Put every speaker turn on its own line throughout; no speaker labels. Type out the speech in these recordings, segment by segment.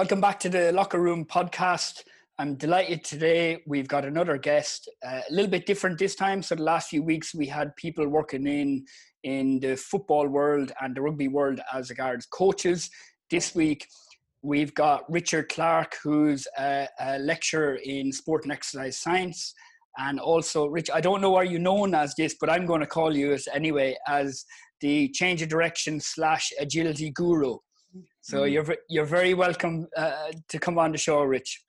Welcome back to the Locker Room podcast. I'm delighted today. We've got another guest, uh, a little bit different this time. So the last few weeks we had people working in in the football world and the rugby world as regards coaches. This week we've got Richard Clarke, who's a, a lecturer in sport and exercise science, and also Rich. I don't know are you known as this, but I'm going to call you as anyway as the change of direction slash agility guru. So mm. you're you're very welcome uh, to come on the show, Rich.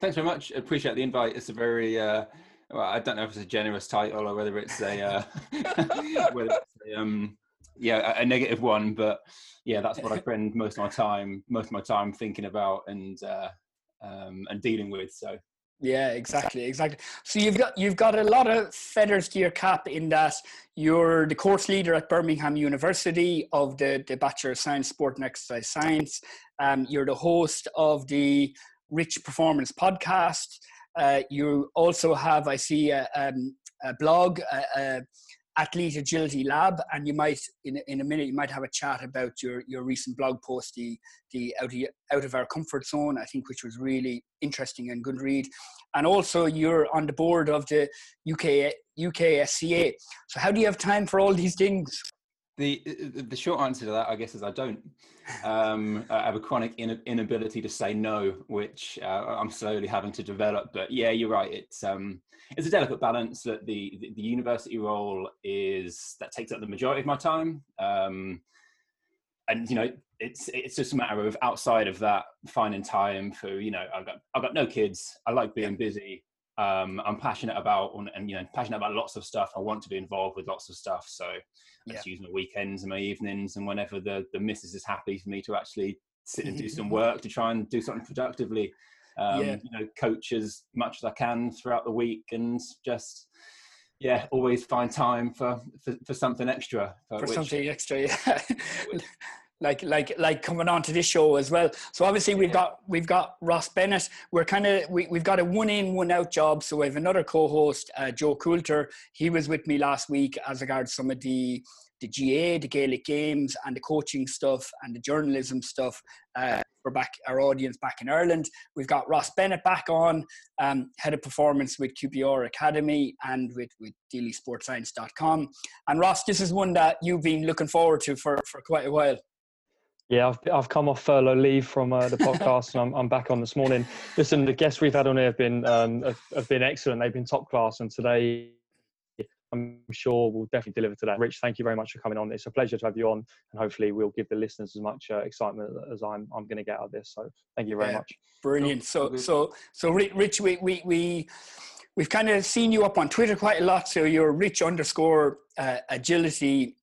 Thanks very much. Appreciate the invite. It's a very uh, well, I don't know if it's a generous title or whether it's a uh, whether it's a, um, yeah a, negative one, but yeah, that's what I spend most of my time most of my time thinking about and uh, um, and dealing with. So
yeah, exactly, exactly. So you've got you've got a lot of feathers to your cap in that you're the course leader at Birmingham University of the, the Bachelor of Science, Sport and Exercise Science. Um, you're the host of the Rich Performance podcast. Uh, you also have, I see, a, um, a blog, a, a Athlete Agility Lab, and you might, in, in a minute, you might have a chat about your, your recent blog post, the, the out, of, out of Our Comfort Zone, I think, which was really interesting and good read. And also, you're on the board of the UK, UKSCA. So, how do you have time for all these things?
The, the short answer to that, I guess, is I don't. Um, I have a chronic inability to say no, which uh, I'm slowly having to develop. But yeah, you're right. It's um, it's a delicate balance that the, the, the university role is that takes up the majority of my time um, and you know it's it's just a matter of outside of that finding time for you know i've got i've got no kids i like being busy um, i'm passionate about and you know passionate about lots of stuff i want to be involved with lots of stuff so i yeah. just use my weekends and my evenings and whenever the the missus is happy for me to actually sit and do some work to try and do something productively um, yeah. you know, coach as much as I can throughout the week and just yeah, always find time for for, for something extra.
For, for which, something extra, yeah. Like like like coming on to this show as well. So obviously we've got we've got Ross Bennett. We're kind of we, we've got a one in one out job. So we have another co-host, uh, Joe Coulter. He was with me last week as regards some of the the GA, the Gaelic Games, and the coaching stuff and the journalism stuff uh, for back our audience back in Ireland. We've got Ross Bennett back on, um, head of performance with QPR Academy and with with deelysportscience.com. And Ross, this is one that you've been looking forward to for for quite a while.
Yeah, I've, I've come off furlough leave from uh, the podcast and I'm, I'm back on this morning. Listen, the guests we've had on here have been um, have, have been excellent. They've been top class, and today I'm sure we'll definitely deliver to that. Rich, thank you very much for coming on. It's a pleasure to have you on, and hopefully we'll give the listeners as much uh, excitement as I'm I'm going to get out of this. So thank you very yeah, much.
Brilliant. So so so Rich, we we we. We've kind of seen you up on Twitter quite a lot. So you're Rich underscore uh, agility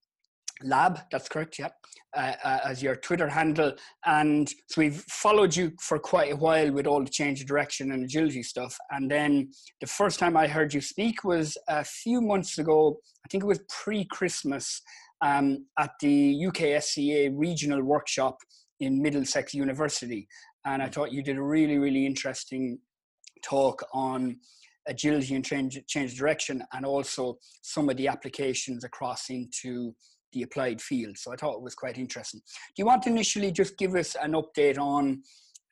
lab. That's correct. Yeah uh, uh, as your Twitter handle. And so we've followed you for quite a while with all the change of direction and agility stuff. And then the first time I heard you speak was a few months ago. I think it was pre-Christmas um, at the UKSCA regional workshop in Middlesex University. And I thought you did a really, really interesting talk on agility and change, change direction and also some of the applications across into the applied field. So I thought it was quite interesting. Do you want to initially just give us an update on,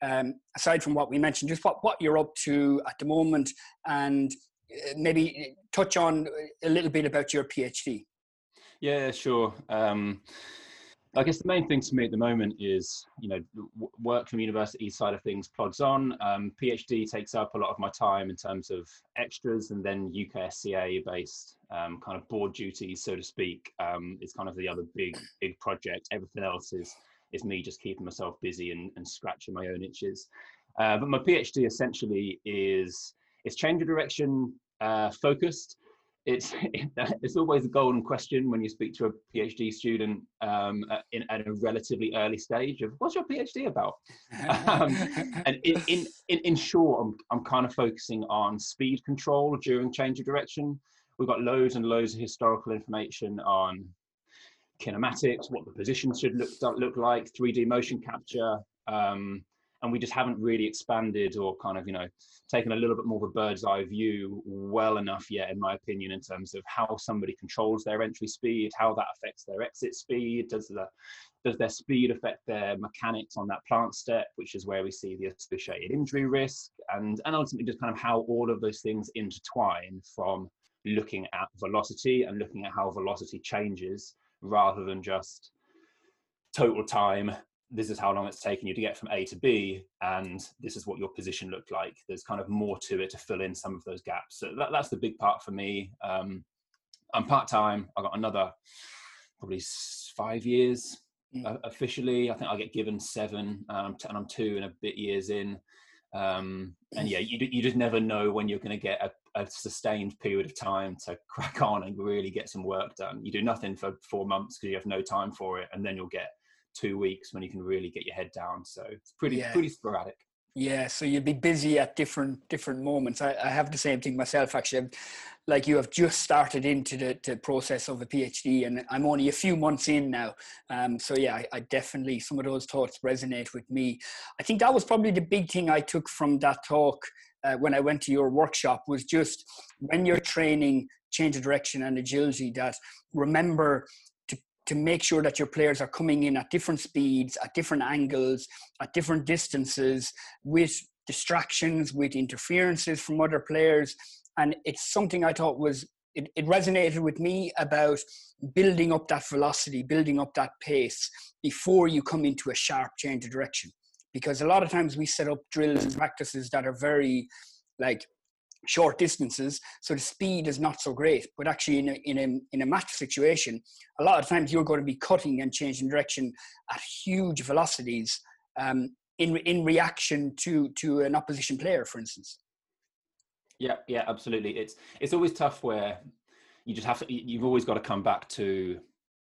um, aside from what we mentioned, just what, what you're up to at the moment and uh, maybe touch on a little bit about your PhD?
Yeah, sure. Um, I guess the main thing to me at the moment is, you know, work from university side of things plods on. Um, PhD takes up a lot of my time in terms of extras, and then UKSCA based um, kind of board duties, so to speak, um, is kind of the other big big project. Everything else is is me just keeping myself busy and, and scratching my own itches. Uh, but my PhD essentially is is change of direction uh, focused it's it's always a golden question when you speak to a PhD student um, in, at a relatively early stage of what's your PhD about? um, and in, in, in, in short, I'm, I'm kind of focusing on speed control during change of direction. We've got loads and loads of historical information on kinematics, what the position should look look like, 3D motion capture, um, and we just haven't really expanded or kind of you know taken a little bit more of a bird's eye view well enough yet in my opinion in terms of how somebody controls their entry speed how that affects their exit speed does the does their speed affect their mechanics on that plant step which is where we see the associated injury risk and and ultimately just kind of how all of those things intertwine from looking at velocity and looking at how velocity changes rather than just total time this is how long it's taken you to get from A to B, and this is what your position looked like. There's kind of more to it to fill in some of those gaps. So that, that's the big part for me. Um, I'm part time. I got another probably five years mm. officially. I think I get given seven, um, and I'm two and a bit years in. Um, and yeah, you you just never know when you're going to get a, a, sustained period of time to crack on and really get some work done. You do nothing for four months because you have no time for it, and then you'll get two weeks when you can really get your head down. So it's pretty yeah. pretty sporadic.
Yeah, so you'd be busy at different different moments. I, I have the same thing myself. Actually, like you have just started into the, the process of a PhD, and I'm only a few months in now. Um, so yeah, I, I definitely some of those thoughts resonate with me. I think that was probably the big thing I took from that talk uh, when I went to your workshop was just when you're training change of direction and agility. That remember to make sure that your players are coming in at different speeds, at different angles, at different distances, with distractions, with interferences from other players. And it's something I thought was, it, it resonated with me about building up that velocity, building up that pace before you come into a sharp change of direction. Because a lot of times we set up drills and practices that are very like short distances, so the speed is not so great. But actually, in a, in a, in a match situation, a lot of times you're going to be cutting and changing direction at huge velocities um, in, in reaction to, to an opposition player, for instance.
Yeah, yeah, absolutely. It's it's always tough where you just have to. You've always got to come back to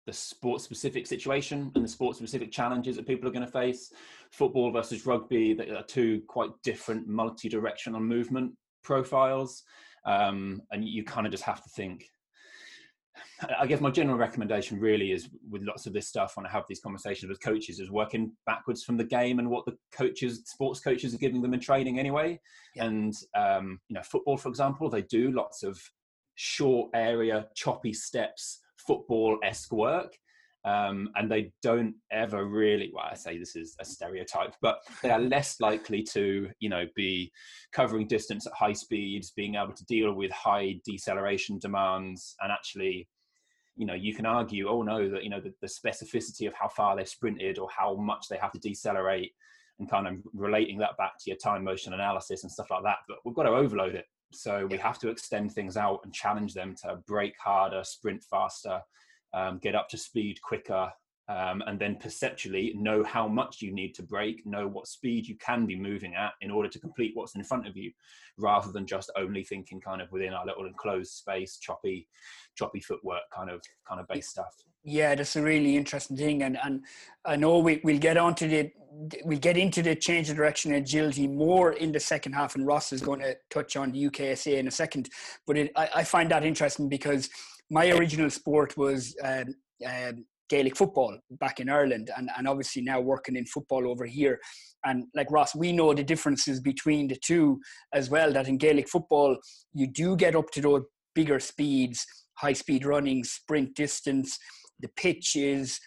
the sport specific situation and the sport specific challenges that people are going to face. Football versus rugby, they are two quite different multi directional movement profiles, um, and you kind of just have to think. I guess my general recommendation really is with lots of this stuff when I have these conversations with coaches is working backwards from the game and what the coaches, sports coaches are giving them in training anyway. Yeah. And, um, you know, football, for example, they do lots of short area, choppy steps, football esque work um, and they don't ever really well i say this is a stereotype but they are less likely to you know be covering distance at high speeds being able to deal with high deceleration demands and actually you know you can argue oh no that you know the, the specificity of how far they sprinted or how much they have to decelerate and kind of relating that back to your time motion analysis and stuff like that but we've got to overload it. So we have to extend things out and challenge them to break harder sprint faster um, get up to speed quicker, um, and then perceptually know how much you need to brake, know what speed you can be moving at in order to complete what's in front of you, rather than just only thinking kind of within our little enclosed space, choppy, choppy footwork kind of kind of base stuff.
Yeah, that's a really interesting thing, and and I know we we'll get onto the we get into the change of direction agility more in the second half, and Ross is going to touch on the UKSA in a second. But it, I, I find that interesting because my original sport was um, um, Gaelic football back in Ireland, and, and obviously now working in football over here. And like Ross, we know the differences between the two as well. That in Gaelic football, you do get up to those bigger speeds, high speed running, sprint distance. The pitch is,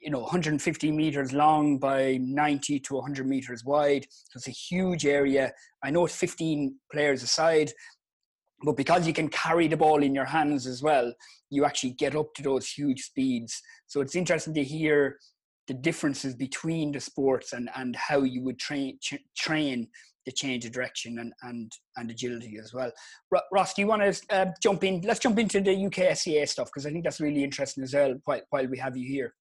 you know, 150 meters long by 90 to 100 meters wide. So it's a huge area. I know it's 15 players aside, but because you can carry the ball in your hands as well, you actually get up to those huge speeds. So it's interesting to hear the differences between the sports and, and how you would train train the change of direction and, and, and agility as well. Ross, do you want to uh, jump in? Let's jump into the UKSCA stuff because I think that's really interesting as well while, while we have you here.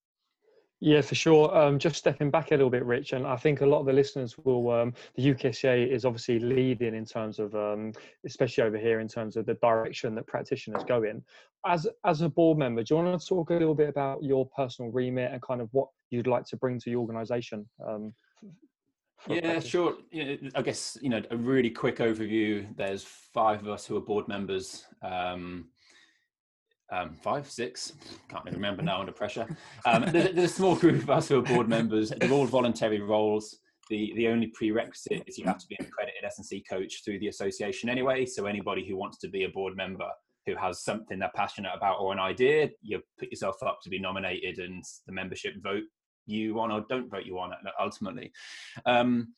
Yeah, for sure. Um, just stepping back a little bit, Rich, and I think a lot of the listeners will. Um, the UKSCA is obviously leading in terms of, um, especially over here, in terms of the direction that practitioners go in. As as a board member, do you want to talk a little bit about your personal remit and kind of what you'd like to bring to the organisation? Um,
yeah, sure. I guess you know a really quick overview. There's five of us who are board members. Um, um, five, six, can't even remember now under pressure. Um, there's, there's, a small group of us who are board members. They're all voluntary roles. the the only prerequisite is you have to be an accredited S&C coach through the association anyway. So anybody who wants to be a board member who has something they're passionate about or an idea, you put yourself up to be nominated, and the membership vote you on or don't vote you on ultimately. Um,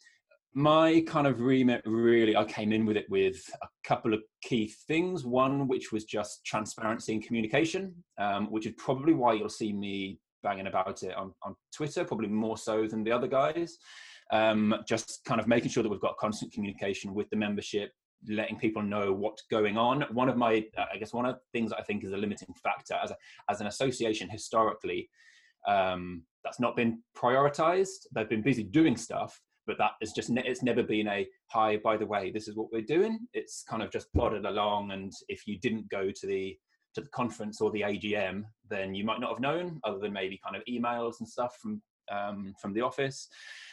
my kind of remit really, I came in with it with a couple of key things. One, which was just transparency and communication, um, which is probably why you'll see me banging about it on, on Twitter, probably more so than the other guys. Um, just kind of making sure that we've got constant communication with the membership, letting people know what's going on. One of my, uh, I guess, one of the things I think is a limiting factor as a, as an association historically, um, that's not been prioritized. They've been busy doing stuff, but that is just it's never been a hi. By the way, this is what we're doing. It's kind of just plodded along, and if you didn't go to the to the conference or the AGM, then you might not have known, other than maybe kind of emails and stuff from um, from the office.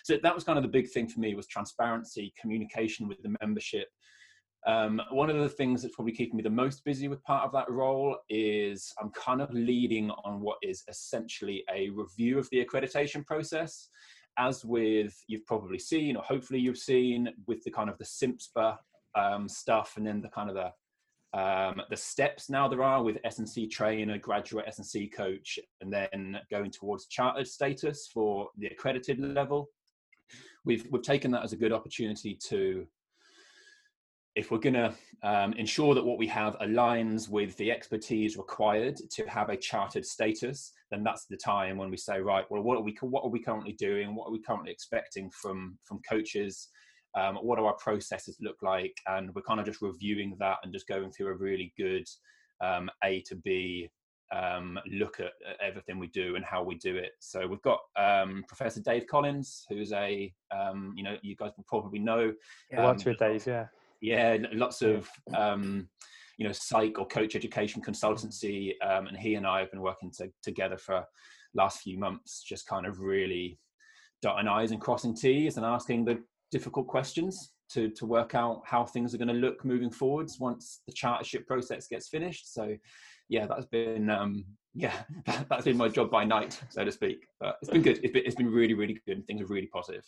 So that was kind of the big thing for me was transparency, communication with the membership. Um, one of the things that's probably keeping me the most busy with part of that role is I'm kind of leading on what is essentially a review of the accreditation process. As with you've probably seen, or hopefully you've seen, with the kind of the CIMSPA um, stuff, and then the kind of the um, the steps now there are with S&C trainer, graduate S&C coach, and then going towards chartered status for the accredited level. We've, we've taken that as a good opportunity to, if we're going to um, ensure that what we have aligns with the expertise required to have a chartered status, then that's the time when we say, right, well, what are we, what are we currently doing? What are we currently expecting from, from coaches? um, what do our processes look like and we're kind of just reviewing that and just going through a really good um, a to b um, look at, everything we do and how we do it so we've got um, professor dave collins who's a um, you know you guys will probably know
yeah, um, with dave yeah
yeah lots of you know psych or coach education consultancy and he and i have been working to, together for last few months just kind of really dotting i's and crossing t's and asking the difficult questions to, to work out how things are going to look moving forwards once the chartership process gets finished. So, yeah, that's been um, yeah, that, has been my job by night, so to speak. But it's been good. It's been, it's been really, really good, and things are really positive.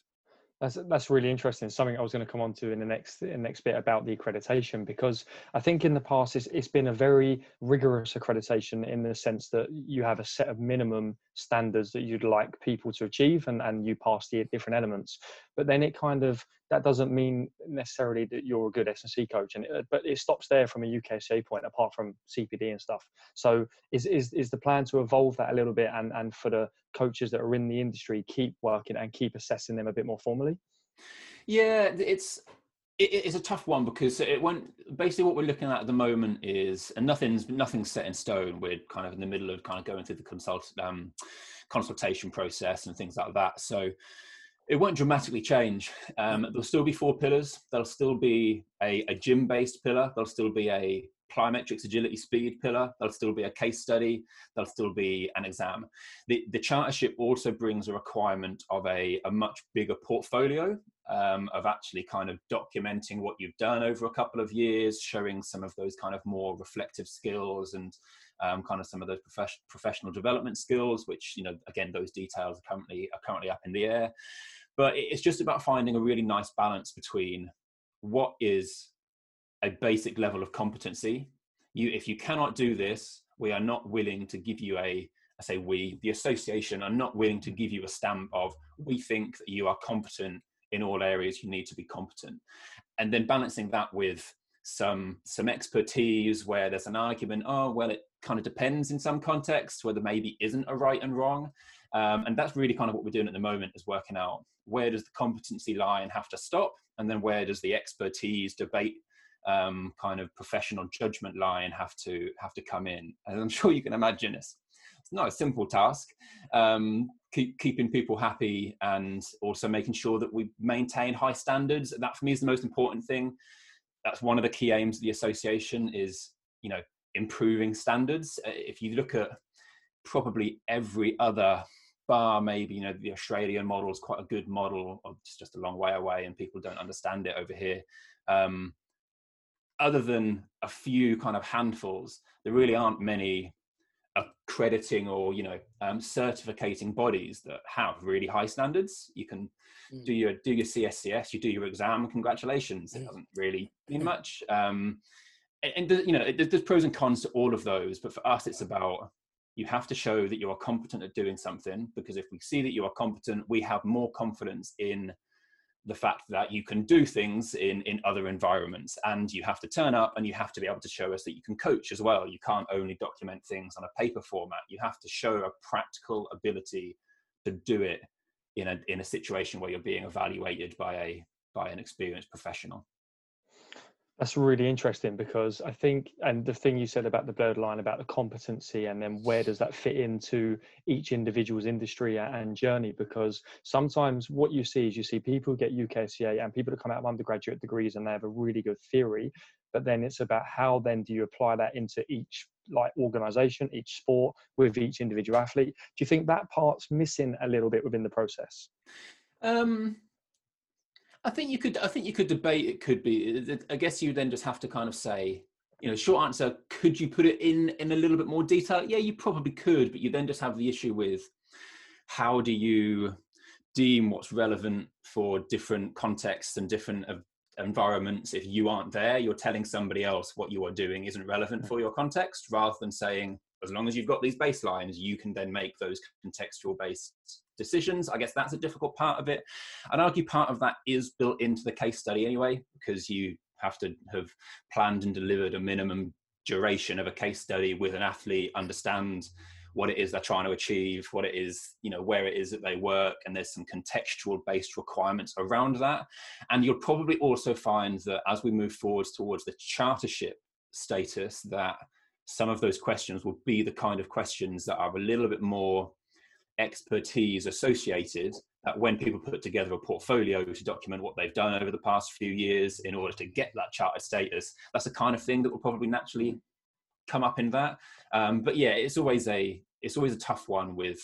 That's that's really interesting. Something I was going to come on to in the next in the next bit about the accreditation because I think in the past it's, it's been a very rigorous accreditation in the sense that you have a set of minimum standards that you'd like people to achieve and, and you pass the different elements. But then it kind of that doesn't mean necessarily that you're a good S&C coach, and it, but it stops there from a UKSA point, apart from CPD and stuff. So, is is is the plan to evolve that a little bit, and and for the coaches that are in the industry, keep working and keep assessing them a bit more formally?
Yeah, it's it's a tough one because it went basically what we're looking at at the moment is and nothing's nothing's set in stone we're kind of in the middle of kind of going through the consult um, consultation process and things like that so it won't dramatically change. Um, there'll still be four pillars. There'll still be a, a gym-based pillar. There'll still be a plyometrics agility speed pillar. There'll still be a case study. There'll still be an exam. The, the chartership also brings a requirement of a, a much bigger portfolio um, of actually kind of documenting what you've done over a couple of years, showing some of those kind of more reflective skills and um, kind of some of those prof- professional development skills, which you know again those details are currently are currently up in the air. But it's just about finding a really nice balance between what is a basic level of competency. You, if you cannot do this, we are not willing to give you a I say we, the association are not willing to give you a stamp of we think that you are competent in all areas you need to be competent. And then balancing that with some some expertise where there's an argument, oh well it kind of depends in some contexts whether maybe isn't a right and wrong. Um, and that's really kind of what we're doing at the moment is working out where does the competency lie and have to stop, and then where does the expertise, debate, um, kind of professional judgment lie and have to have to come in. And I'm sure you can imagine it's, it's not a simple task. Um, keep, keeping people happy and also making sure that we maintain high standards. That for me is the most important thing. That's one of the key aims of the association is you know improving standards. Uh, if you look at probably every other bar maybe you know the australian model is quite a good model it's just a long way away and people don't understand it over here um, other than a few kind of handfuls there really aren't many accrediting or you know um, certificating bodies that have really high standards you can mm. do your do your cscs you do your exam congratulations it mm. doesn't really mean much um, and, you know there's pros and cons to all of those but for us it's about you have to show that you are competent at doing something because if we see that you are competent we have more confidence in the fact that you can do things in in other environments. And you have to turn up and you have to be able to show us that you can coach as well. You can't only document things on a paper format. You have to show a practical ability to do it in a in a situation where you're being evaluated by a by an experienced professional
that's really interesting because I think, and the thing you said about the blurred line about the competency, and then where does that fit into each individual's industry and journey? Because sometimes what you see is you see people get UKCA and people that come out of undergraduate degrees and they have a really good theory, but then it's about how then do you apply that into each like organization, each sport, with each individual athlete. Do you think that part's missing a little bit within the process?
Um, I think you could. I think you could debate. It could be. I guess you then just have to kind of say, you know, short answer. Could you put it in in a little bit more detail? Yeah, you probably could, but you then just have the issue with how do you deem what's relevant for different contexts and different environments if you aren't there you're telling somebody else what you are doing isn't relevant mm. for your context rather than saying as long as you've got these baselines you can then make those contextual based decisions. I guess that's a difficult part of it. I'd argue part of that is built into the case study anyway, because you have to have planned and delivered a minimum duration of a case study with an athlete, understand what it is they're trying to achieve, what it is, you know, where it is that they work, and there's some contextual based requirements around that. And you'll probably also find that as we move forwards towards the chartership status, that some of those questions will be the kind of questions that are a little bit more expertise associated that when people put together a portfolio to document what they've done over the past few years in order to get that chartered status, that's the kind of thing that will probably naturally come up in that. Um, but yeah, it's always a it's always a tough one with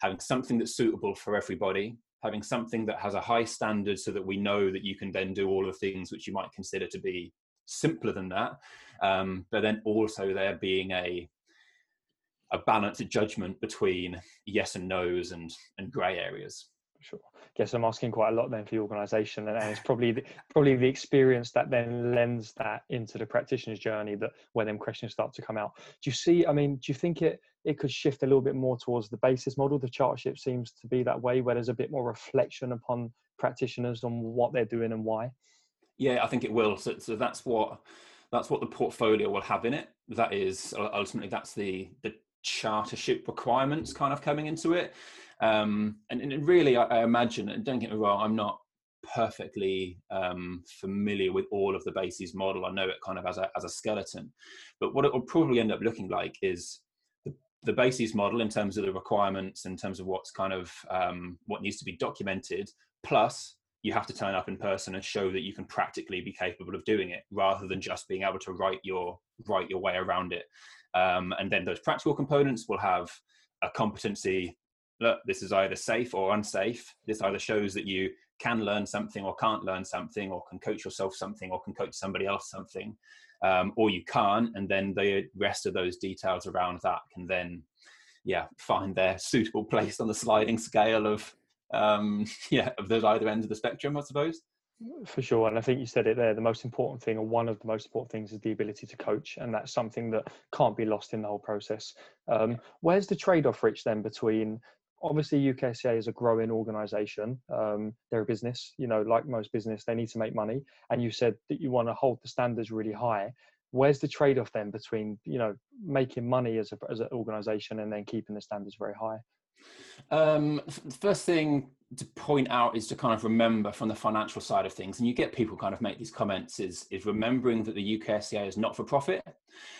having something that's suitable for everybody, having something that has a high standard so that we know that you can then do all the things which you might consider to be simpler than that. Um, but then also there being a a balanced judgment between yes and no's and and grey areas.
Sure. Guess I'm asking quite a lot then for the organisation, and, it's probably the, probably the experience that then lends that into the practitioner's journey that when them questions start to come out. Do you see? I mean, do you think it it could shift a little bit more towards the BASES model? The chartership seems to be that way, where there's a bit more reflection upon practitioners on what they're doing and why.
Yeah, I think it will. So, so that's what that's what the portfolio will have in it. That is ultimately that's the the chartership requirements kind of coming into it. Um, and, and, really, I, I, imagine, and don't get me wrong, I'm not perfectly um, familiar with all of the bases model. I know it kind of as a, as a skeleton, but what it will probably end up looking like is the, the bases model in terms of the requirements, in terms of what's kind of um, what needs to be documented, plus you have to turn up in person and show that you can practically be capable of doing it rather than just being able to write your write your way around it um, and then those practical components will have a competency. Look, this is either safe or unsafe. This either shows that you can learn something or can't learn something, or can coach yourself something, or can coach somebody else something, um, or you can't. And then the rest of those details around that can then, yeah, find their suitable place on the sliding scale of, um, yeah, of those either ends of the spectrum, I suppose.
For sure, and I think you said it there. The most important thing, or one of the most important things, is the ability to coach, and that's something that can't be lost in the whole process. Um, where's the trade-off, Rich, then between obviously UKSCA is a growing organisation. Um, they're a business, you know, like most business, they need to make money, and you said that you want to hold the standards really high. Where's the trade-off then between you know making money as a as an organisation and then keeping the standards very high?
Um, first thing to point out is to kind of remember from the financial side of things, and you get people kind of make these comments is is remembering that the UKSCA is not for profit.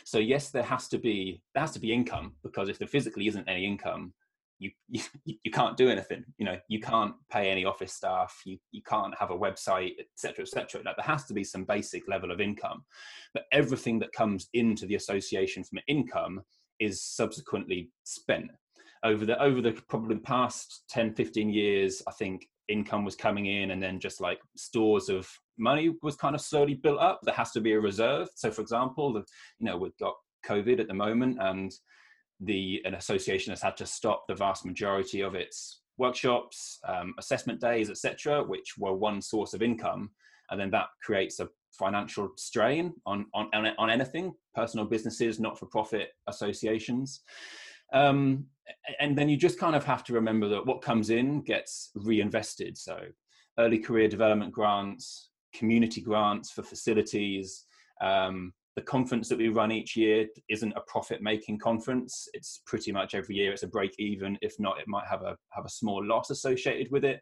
So yes, there has to be there has to be income because if there physically isn't any income, you you, you can't do anything. You know, you can't pay any office staff. You you can't have a website, etc., etc. Like there has to be some basic level of income, but everything that comes into the association from income is subsequently spent over the over the probably past 10 15 years i think income was coming in and then just like stores of money was kind of slowly built up there has to be a reserve so for example the, you know we've got covid at the moment and the an association has had to stop the vast majority of its workshops, um, assessment days, etc., which were one source of income, and then that creates a financial strain on on on anything, personal businesses, not for profit associations. Um, and then you just kind of have to remember that what comes in gets reinvested. So, early career development grants, community grants for facilities. Um, the conference that we run each year isn't a profit making conference. It's pretty much every year it's a break even. If not, it might have a have a small loss associated with it.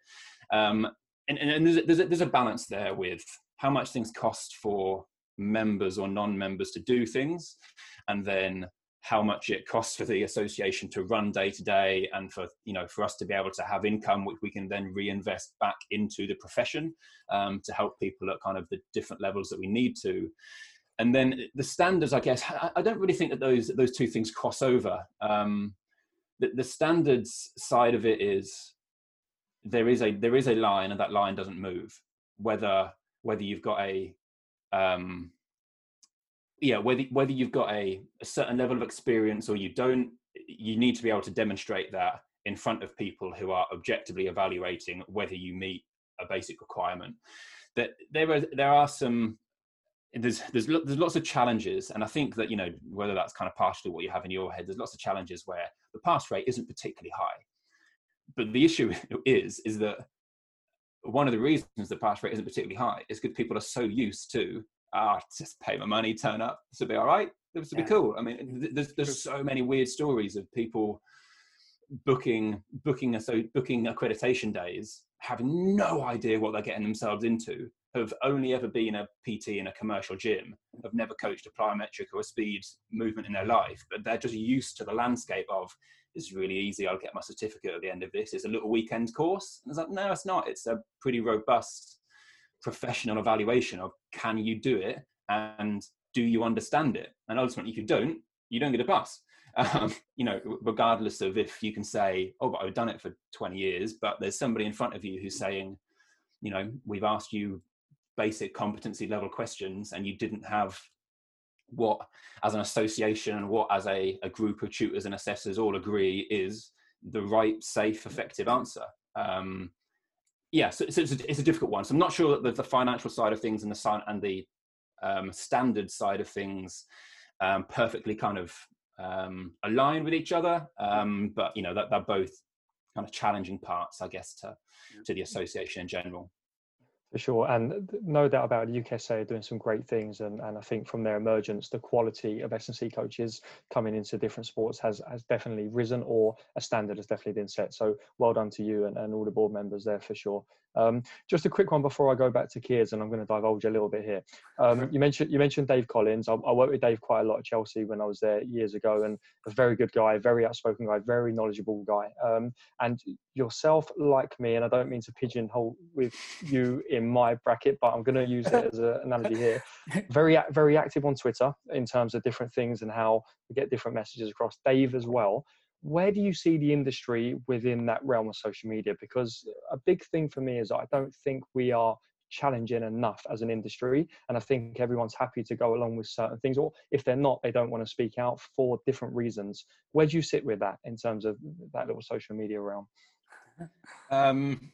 Um, and, and there's, a, there's, a, there's a balance there with how much things cost for members or non-members to do things, and then how much it costs for the association to run day to day and for you know for us to be able to have income which we can then reinvest back into the profession um, to help people at kind of the different levels that we need to. And then the standards i guess i don't really think that those those two things cross over. Um, the, the standards side of it is there is a there is a line and that line doesn't move whether whether you've got a um, yeah whether whether you've got a, a certain level of experience or you don't you need to be able to demonstrate that in front of people who are objectively evaluating whether you meet a basic requirement. That there are there are some there's there's there's lots of challenges and i think that you know whether that's kind of partially what you have in your head there's lots of challenges where the pass rate isn't particularly high. But the issue is is that one of the reasons the pass rate isn't particularly high is because people are so used to ah, just pay my money, turn up. This will be all right. This will yeah. be cool. I mean, there's there's so many weird stories of people booking booking so booking accreditation days, having no idea what they're getting themselves into. Have only ever been a PT in a commercial gym. Have never coached a plyometric or a speed movement in their life, but they're just used to the landscape of it's really easy. I'll get my certificate at the end of this. It's a little weekend course. And it's like, no, it's not. It's a pretty robust professional evaluation of can you do it and do you understand it? And ultimately, if you don't, you don't get a pass. Um, you know, regardless of if you can say, "Oh, but I've done it for 20 years," but there's somebody in front of you who's saying, "You know, we've asked you basic competency level questions, and you didn't have what, as an association, and what as a, a group of tutors and assessors all agree is the right, safe, effective answer." Um, yeah, so, so it's, a, it's, a, difficult one. So I'm not sure that the, the financial side of things and the and the um, standard side of things um, perfectly kind of um, align with each other. Um, but you know that they're both kind of challenging parts, I guess, to to the association in general.
For sure, and no doubt about it, UKSA are doing some great things, and, and I think from their emergence, the quality of S&C coaches coming into different sports has has definitely risen, or a standard has definitely been set. So well done to you and, and all the board members there for sure. Um, just a quick one before I go back to Keers, and I'm going to divulge a little bit here. Um, you mentioned you mentioned Dave Collins. I, I, worked with Dave quite a lot at Chelsea when I was there years ago, and a very good guy, very outspoken guy, very knowledgeable guy. Um, and yourself, like me, and I don't mean to pigeonhole with you in my bracket, but I'm going to use it as an analogy here. Very very active on Twitter in terms of different things and how we get different messages across. Dave as well where do you see the industry within that realm of social media? Because a big thing for me is I don't think we are challenging enough as an industry. And I think everyone's happy to go along with certain things, or if they're not, they don't want to speak out for different reasons. Where do you sit with that in terms of that little social media realm?
Um,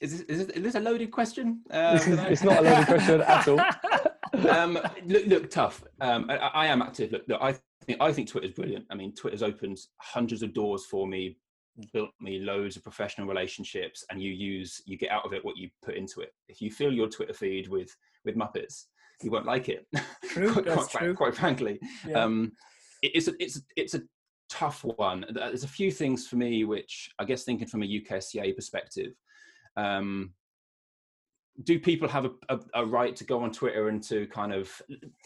is, this, is, this a loaded question? Uh,
it's not a loaded question at all.
um, look, look, tough. Um, I, I, am active. Look, look, I think I think Twitter's brilliant. I mean, Twitter's opened hundreds of doors for me, built me loads of professional relationships, and you use you get out of it what you put into it. If you fill your Twitter feed with with Muppets, you won't like it.
True, quite, that's
quite,
true.
quite frankly, yeah. um, it, it's a, it's it's a tough one. There's a few things for me which I guess thinking from a UKSCA perspective. Um, do people have a, a, a, right to go on Twitter and to kind of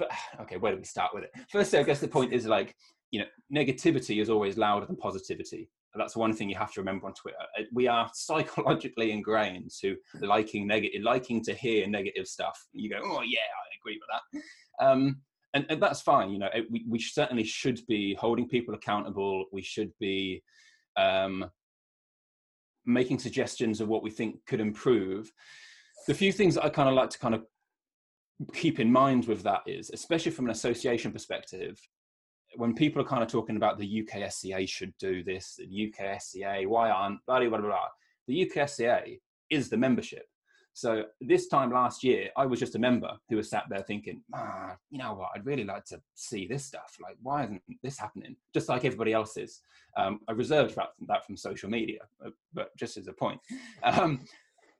okay, where do we start with it? Firstly, I guess the point is like you know negativity is always louder than positivity. That's one thing you have to remember on Twitter. Uh, we are psychologically ingrained to liking negative, liking to hear negative stuff. You go, oh yeah, I agree with that, um, and, and, that's fine. You know, we, we certainly should be holding people accountable. We should be um, making suggestions of what we think could improve the few things I kind of like to kind of keep in mind with that is, especially from an association perspective, when people are kind of talking about the UKSCA should do this, the UKSCA, why aren't blah blah blah blah. The UKSCA is the membership. So this time last year, I was just a member who was sat there thinking, ah, you know what, I'd really like to see this stuff. Like, why isn't this happening? Just like everybody else is. Um, I reserved that, that from social media, uh, but just as a point. Um,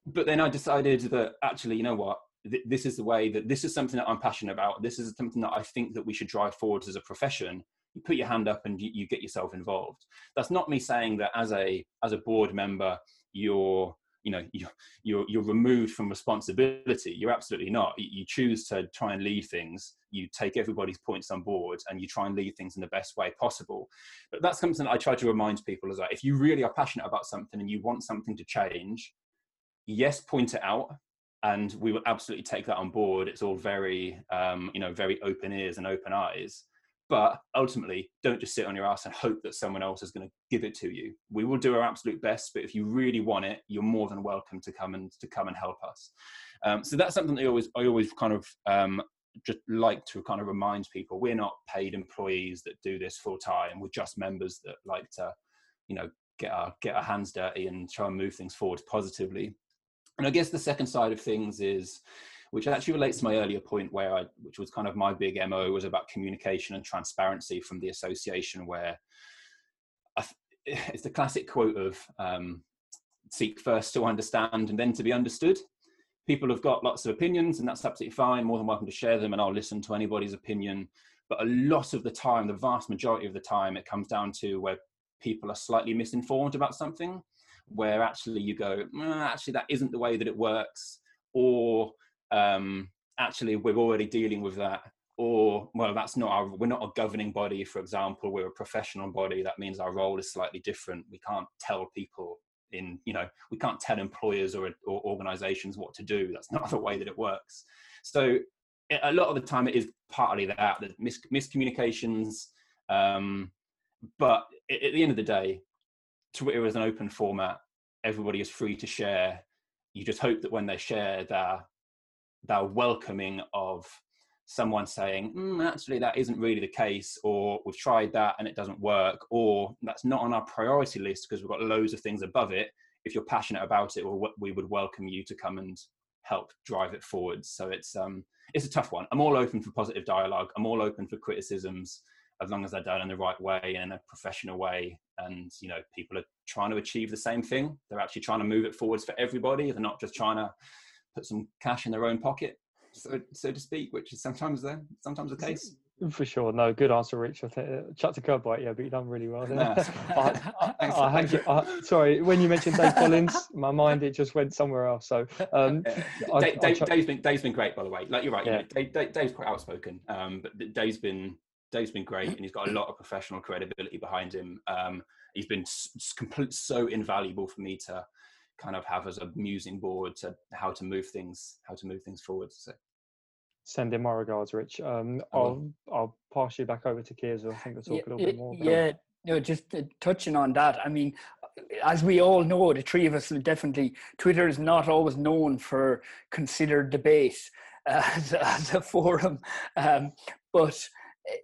but then I decided that actually, you know what, th- this is the way that this is something that I'm passionate about. This is something that I think that we should drive forwards as a profession. You put your hand up and you, you get yourself involved. That's not me saying that as a as a board member, you're you know you, you're you're removed from responsibility you're absolutely not you choose to try and lead things you take everybody's points on board and you try and lead things in the best way possible but that's something that i try to remind people is that if you really are passionate about something and you want something to change yes point it out and we will absolutely take that on board. It's all very um, you know very open ears and open eyes. But ultimately don't just sit on your ass and hope that someone else is going to give it to you. We will do our absolute best but if you really want it you're more than welcome to come and to come and help us. Um, so that's something that i always i always kind of um, just like to kind of remind people we're not paid employees that do this full time. We're just members that like to you know get our get our hands dirty and try and move things forward positively and i guess the second side of things is which actually relates to my earlier point where I, which was kind of my big MO was about communication and transparency from the association where it's the classic quote of um, seek first to understand and then to be understood. People have got lots of opinions and that's absolutely fine, more than welcome to share them and I'll listen to anybody's opinion. But a lot of the time, the vast majority of the time, it comes down to where people are slightly misinformed about something, where actually you go, mm, actually, that isn't the way that it works, or um, actually we're already dealing with that or well that's not our we're not a governing body for example we're a professional body that means our role is slightly different. We can't tell people in you know we can't tell employers or, or organizations what to do. That's not the way that it works. So a lot of the time it is partly that the mis- miscommunications um, but at the end of the day twitter is an open format. Everybody is free to share. You just hope that when they share they're they're welcoming of someone saying mm, actually that isn't really the case or we've tried that and it doesn't work or that's not on our priority list because we've got loads of things above it. If you're passionate about it we would welcome you to come and help drive it forward. So it's um it's a tough one. I'm all open for positive dialogue. I'm all open for criticisms as long as they're done in the right way and in a professional way and you know people are trying to achieve the same thing they're actually trying to move it forwards for everybody they're not just trying to put some cash in their own pocket, so so to speak, which is sometimes the sometimes the case.
For sure, no, good answer, Rich. I think uh, chucked a curveball, yeah, but you've done really well there. I, I, I, you, I, sorry, when you mentioned Dave Collins, my mind it just went somewhere else. So, um,
Dave, Dave, has been Dave's been great, by the way. Like you're right, yeah. you know, Dave, Dave's quite outspoken, um, but Dave's been Dave's been great, and he's got a lot of professional credibility behind him. Um, he's been complete, so invaluable for me to kind of have as a musing board to how to move things how to move things forward so
send in my regards rich um, i'll i'll pass you back over to Kears. i think to talk
yeah,
a little bit more
yeah you know, just uh, touching on that i mean as we all know the three of us definitely twitter is not always known for considered debate uh, as, as, a forum um, but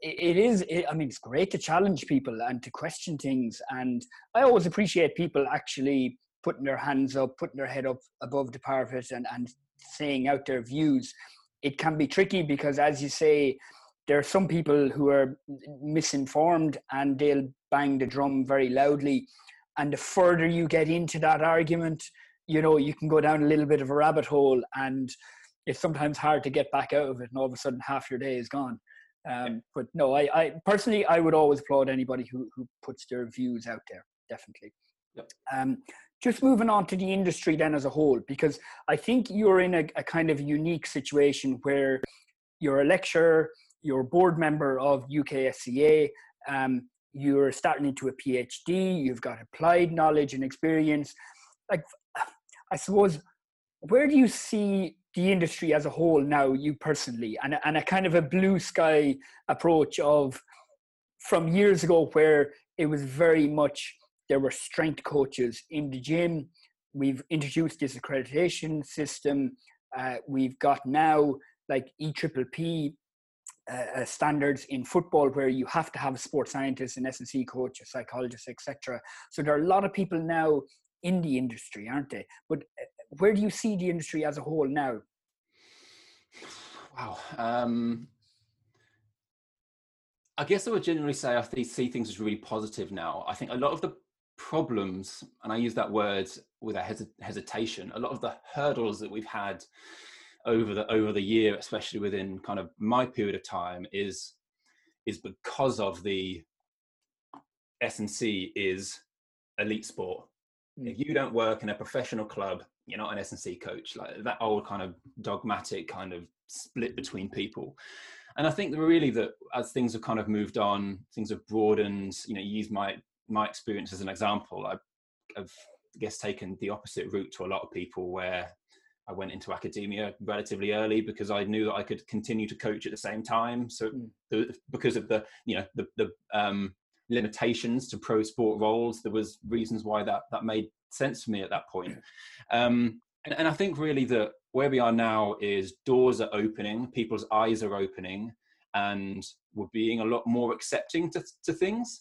it is i mean it's great to challenge people and to question things and i always appreciate people actually putting their hands up, putting their head up above the parapet and, and saying out their views. It can be tricky because, as you say, there are some people who are misinformed and they'll bang the drum very loudly. And the further you get into that argument, you know, you can go down a little bit of a rabbit hole and it's sometimes hard to get back out of it. And all of a sudden, half your day is gone. Um, but no, I, I personally, I would always applaud anybody who, who puts their views out there, definitely. Yep. Um, just moving on to the industry then as a whole, because I think you're in a, a kind of unique situation where you're a lecturer, you're a board member of UKSCA, um, you're starting into a PhD, you've got applied knowledge and experience. Like, I suppose, where do you see the industry as a whole now, you personally, and, and a kind of a blue sky approach of from years ago where it was very much there were strength coaches in the gym. We've introduced this accreditation system. Uh, we've got now like EPPP uh, standards in football where you have to have a sports scientist, an S&C coach, a psychologist, etc. So there are a lot of people now in the industry, aren't they? But uh, where do you see the industry as a whole now?
Wow. Um, I guess I would generally say I see things as really positive now. I think a lot of the problems, and I use that word with a hes- hesitation, a lot of the hurdles that we've had over the over the year, especially within kind of my period of time, is is because of the S and C is elite sport. Mm. If you don't work in a professional club, you're not an S and C coach. Like that old kind of dogmatic kind of split between people and I think that really that as things have kind of moved on, things have broadened. You know, use my my experience as an example. I, have I guess taken the opposite route to a lot of people, where I went into academia relatively early because I knew that I could continue to coach at the same time. So mm. the, because of the you know the the um, limitations to pro sport roles, there was reasons why that that made sense for me at that point. Um, and, and I think really that where we are now is doors are opening, people's eyes are opening, and we're being a lot more accepting to, to things.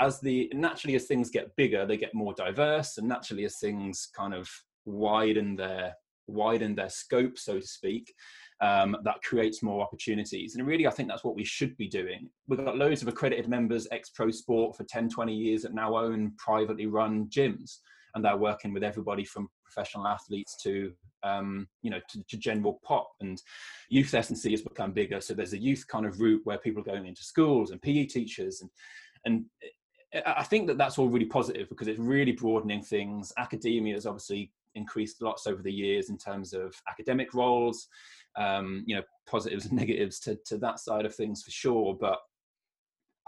As the naturally as things get bigger, they get more diverse, and naturally as things kind of widen their widen their scope, so to speak, um, that creates more opportunities. And really, I think that's what we should be doing. We've got loads of accredited members, ex pro sport for 10, 20 years that now own privately run gyms. And they're working with everybody from professional athletes to um, you know to, to, general pop and youth S&C has become bigger. So there's a youth kind of route where people are going into schools and PE teachers and and I think that that's all really positive because it's really broadening things. Academia has obviously increased lots over the years in terms of academic roles, um, you know, positives and negatives to, to that side of things for sure. But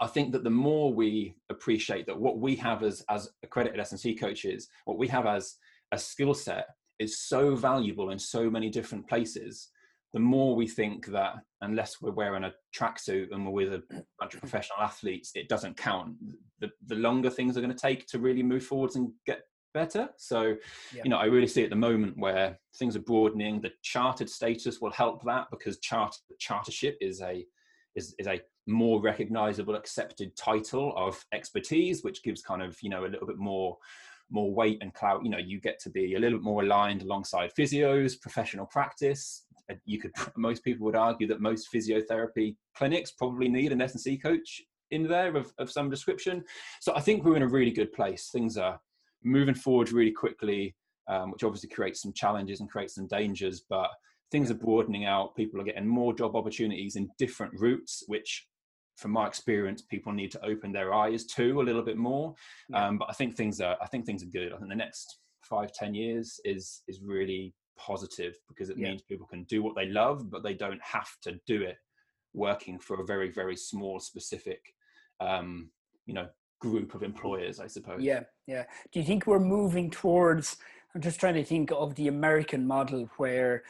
I think that the more we appreciate that what we have as as accredited S&C coaches, what we have as a skill set is so valuable in so many different places the more we think that unless we're wearing a tracksuit and we're with a bunch of professional athletes, it doesn't count. The, the longer things are going to take to really move forwards and get better. So, yeah. you know, I really see at the moment where things are broadening. The chartered status will help that because chart chartership is a is, is a more recognizable, accepted title of expertise, which gives kind of you know a little bit more more weight and clout. You know, you get to be a little bit more aligned alongside physios, professional practice. You could most people would argue that most physiotherapy clinics probably need an S&C coach in there of, of some description. So I think we're in a really good place. Things are moving forward really quickly, um, which obviously creates some challenges and creates some dangers, but things are broadening out. People are getting more job opportunities in different routes, which from my experience, people need to open their eyes to a little bit more. Yeah. Um, but I think things are I think things are good. I think the next five ten years is is really positive because it yeah. means people can do what they love, but they don't have to do it working for a very very small specific um, you know group of employers. I suppose.
Yeah, yeah. Do you think we're moving towards? I'm just trying to think of the American model where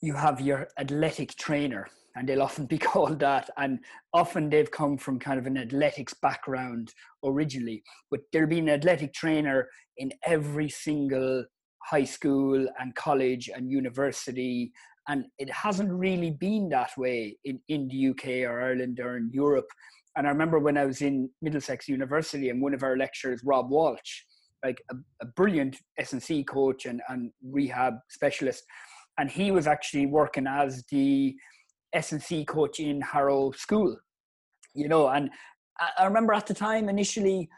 you have your athletic trainer and they'll often be called that. And often they've come from kind of an athletics background originally, but there'll be an athletic trainer in every single high school and college and university. And it hasn't really been that way in, in the UK or Ireland or in Europe. And I remember when I was in Middlesex University and one of our lecturers, Rob Walsh, like a, a brilliant S&C coach and, and rehab specialist, and he was actually working as the S&C coach in Harrow School, you know, and I remember at the time initially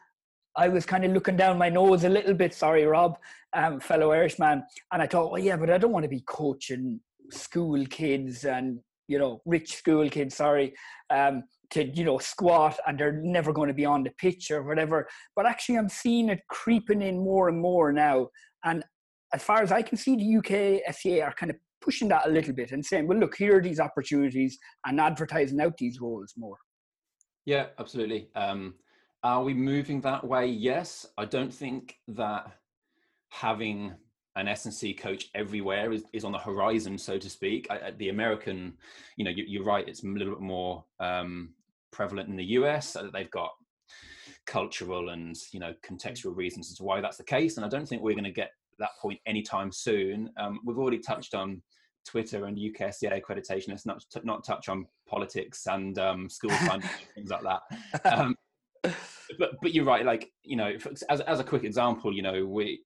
I was kind of looking down my nose a little bit, sorry, Rob, um, fellow Irishman, and I thought, well, yeah, but I don't want to be coaching school kids and, you know, rich school kids, sorry, um, to, you know, squat and they're never going to be on the pitch or whatever. But actually, I'm seeing it creeping in more and more now. And as far as I can see, the UK SCA are kind of pushing that a little bit and saying, well, look, here are these opportunities and advertising out these roles more.
Yeah, absolutely. Um, are we moving that way? Yes. I don't think that having an S&C coach everywhere is, is on the horizon, so to speak. I, the American, you know, you, are right, it's a little bit more um, prevalent in the US. That They've got cultural and, you know, contextual reasons as to why that's the case. And I don't think we're going to get that point anytime soon. Um, we've already touched on Twitter and UKSCA accreditation. Let's not not touch on politics and um, school funding things like that. Um, but but you're right. Like you know, as as a quick example, you know, we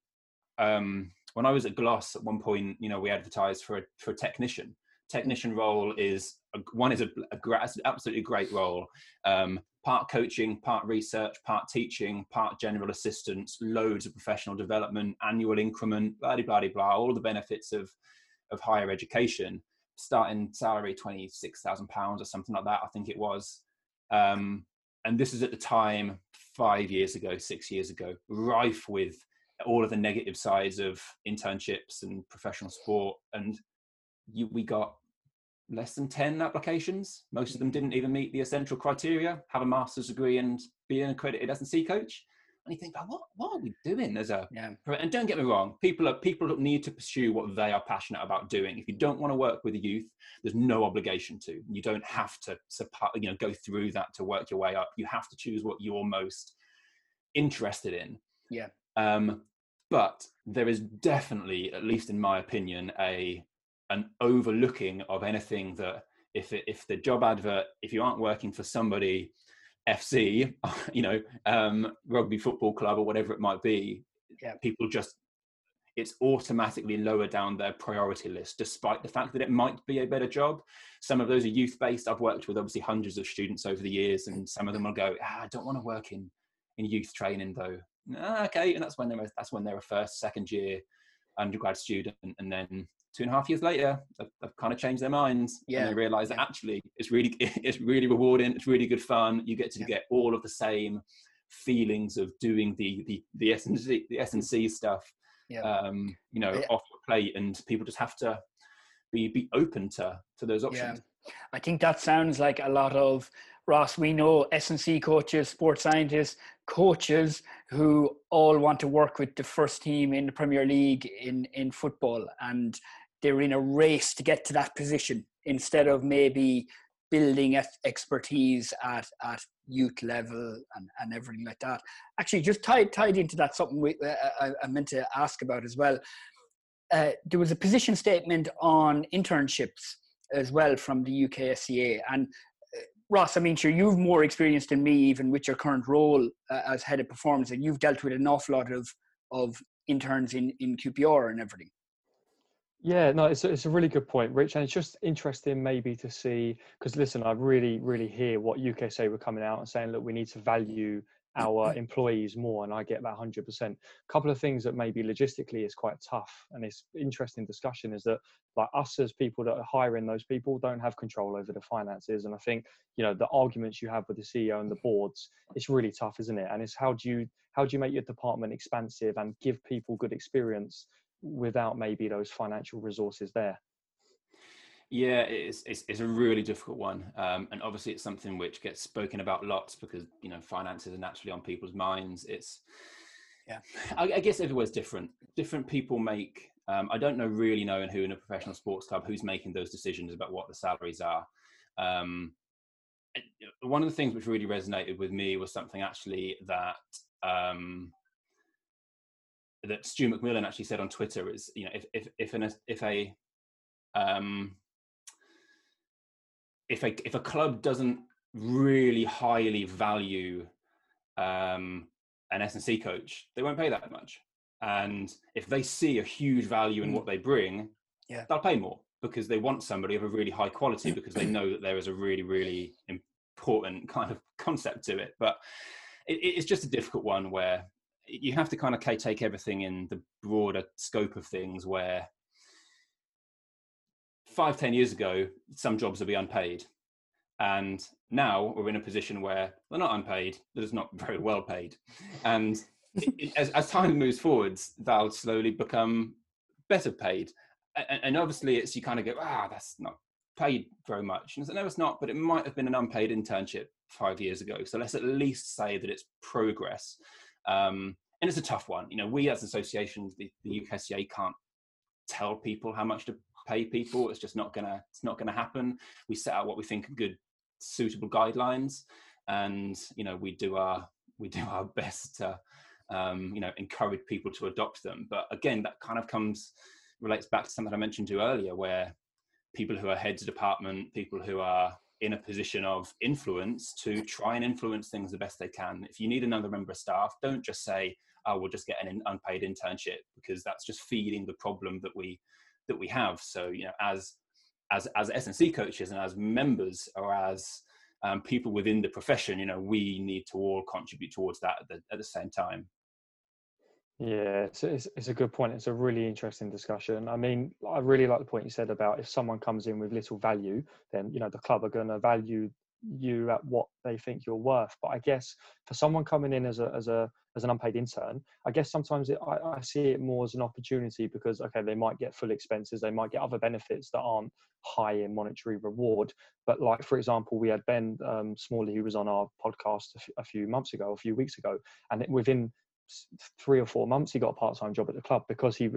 um, when I was at Glos at one point, you know, we advertised for a for a technician. Technician role is a, one is a, a, a absolutely great role. Um, part coaching, part research, part teaching, part general assistance, loads of professional development, annual increment, blah blah blah blah, all the benefits of of higher education. Starting salary twenty six thousand pounds or something like that, I think it was. Um, and this is at the time five years ago, six years ago, rife with all of the negative sides of internships and professional sport. And you, we got less than 10 applications. Most of them didn't even meet the essential criteria, have a master's degree and be an accredited S&C coach. And you think, oh, what, what are we doing as a, yeah. and don't get me wrong, people are, people need to pursue what they are passionate about doing. If you don't want to work with the youth, there's no obligation to, you don't have to, you know, go through that to work your way up. You have to choose what you're most interested in.
Yeah.
Um, but there is definitely, at least in my opinion, a an overlooking of anything that if it, if the job advert, if you aren't working for somebody FC, you know, um, rugby football club or whatever it might be, yeah. people just it's automatically lower down their priority list, despite the fact that it might be a better job. Some of those are youth based. I've worked with obviously hundreds of students over the years, and some of them will go, ah, I don't want to work in in youth training though. Ah, okay, and that's when they're that's when they're a first, second year undergrad student, and then two and a half years later, they've, they've kind of changed their minds yeah. and they realize that actually it's really it's really rewarding. It's really good fun. You get to yeah. get all of the same feelings of doing the the the S and the S and C stuff. Yeah. Um, you know, off the plate, and people just have to be be open to to those options.
Yeah. I think that sounds like a lot of Ross. We know S and C coaches, sports scientists, coaches who all want to work with the first team in the Premier League in in football, and they're in a race to get to that position instead of maybe building expertise at, at youth level and, and everything like that. Actually, just tied, tied into that, something we, uh, I, I, meant to ask about as well. Uh, there was a position statement on internships as well from the UKSCA. And uh, Ross, I mean, sure, you've more experience than me, even with your current role uh, as head of performance, and you've dealt with an awful lot of, of interns in, in QPR and everything.
Yeah, no, it's a, it's a really good point, Rich, and it's just interesting maybe to see because listen, I really really hear what UKSCA were coming out and saying, look, we need to value our employees more, and I get that hundred percent. A couple of things that maybe logistically is quite tough, and it's interesting discussion is that like us as people that are hiring those people don't have control over the finances, and I think you know the arguments you have with the CEO and the boards, it's really tough, isn't it? And it's how do you how do you make your department expansive and give people good experience without maybe those financial resources there?
Yeah, it's, it's, it's a really difficult one, um, and obviously it's something which gets spoken about lots because you know finances are naturally on people's minds. It's yeah, I, I guess everywhere's different. Different people make. Um, I don't know really knowing who in a professional sports club who's making those decisions about what the salaries are. Um, one of the things which really resonated with me was something actually that um, that Stu McMillan actually said on Twitter is, you know, if if if an if a um, if a if a club doesn't really highly value um, an S and C coach, they won't pay that much. And if they see a huge value in what they bring, yeah. they'll pay more because they want somebody of a really high quality because they know that there is a really really important kind of concept to it. But it, it's just a difficult one where you have to kind of take everything in the broader scope of things where five ten years ago some jobs would be unpaid. And now we're in a position where they're not unpaid they're just not very well paid. And as, as time moves forwards they'll slowly become better paid. And, and, obviously it's you kind of go ah that's not paid very much. And I said, no it's not but it might have been an unpaid internship five years ago. So let's at least say that it's progress. Um, and it's a tough one. You know, we as associations, the, the UKCA can't tell people how much to pay people. It's just not gonna it's not gonna happen. We set out what we think are good, suitable guidelines, and you know we do our we do our best to um, you know encourage people to adopt them. But again, that kind of comes relates back to something I mentioned to earlier, where people who are heads of department, people who are in a position of influence to try and influence things the best they can. If you need another member of staff, don't just say, "Oh, we'll just get an unpaid internship," because that's just feeding the problem that we that we have. So, you know, as as as S&C coaches and as members or as um, people within the profession, you know, we need to all contribute towards that at the, at the same time.
Yeah, it's, it's, it's, a good point. It's a really interesting discussion. I mean, I really like the point you said about if someone comes in with little value, then you know the club are going to value you at what they think you're worth. But I guess for someone coming in as a as a as an unpaid intern, I guess sometimes it, I, I see it more as an opportunity because okay, they might get full expenses, they might get other benefits that aren't high in monetary reward. But like for example, we had Ben um, Smalley who was on our podcast a, f- a few months ago, a few weeks ago, and within three or four months he got a part-time job at the club because he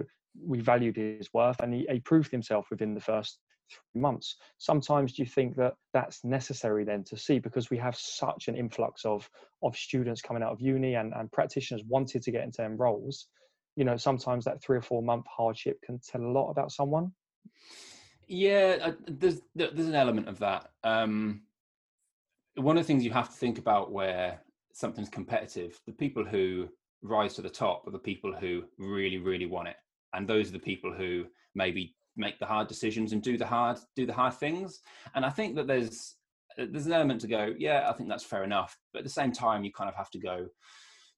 we valued his worth and he, he proved himself within the first three months. Sometimes do you think that that's necessary then to see because we have such an influx of of students coming out of uni and, and practitioners wanted to get into them roles. You know sometimes that three or four month hardship can tell a lot about someone.
Yeah there's there's an element of that. Um one of the things you have to think about where something's competitive the people who rise to the top are the people who really, really want it. And those are the people who maybe make the hard decisions and do the hard do the hard things. And I think that there's there's an element to go, yeah, I think that's fair enough. But at the same time, you kind of have to go,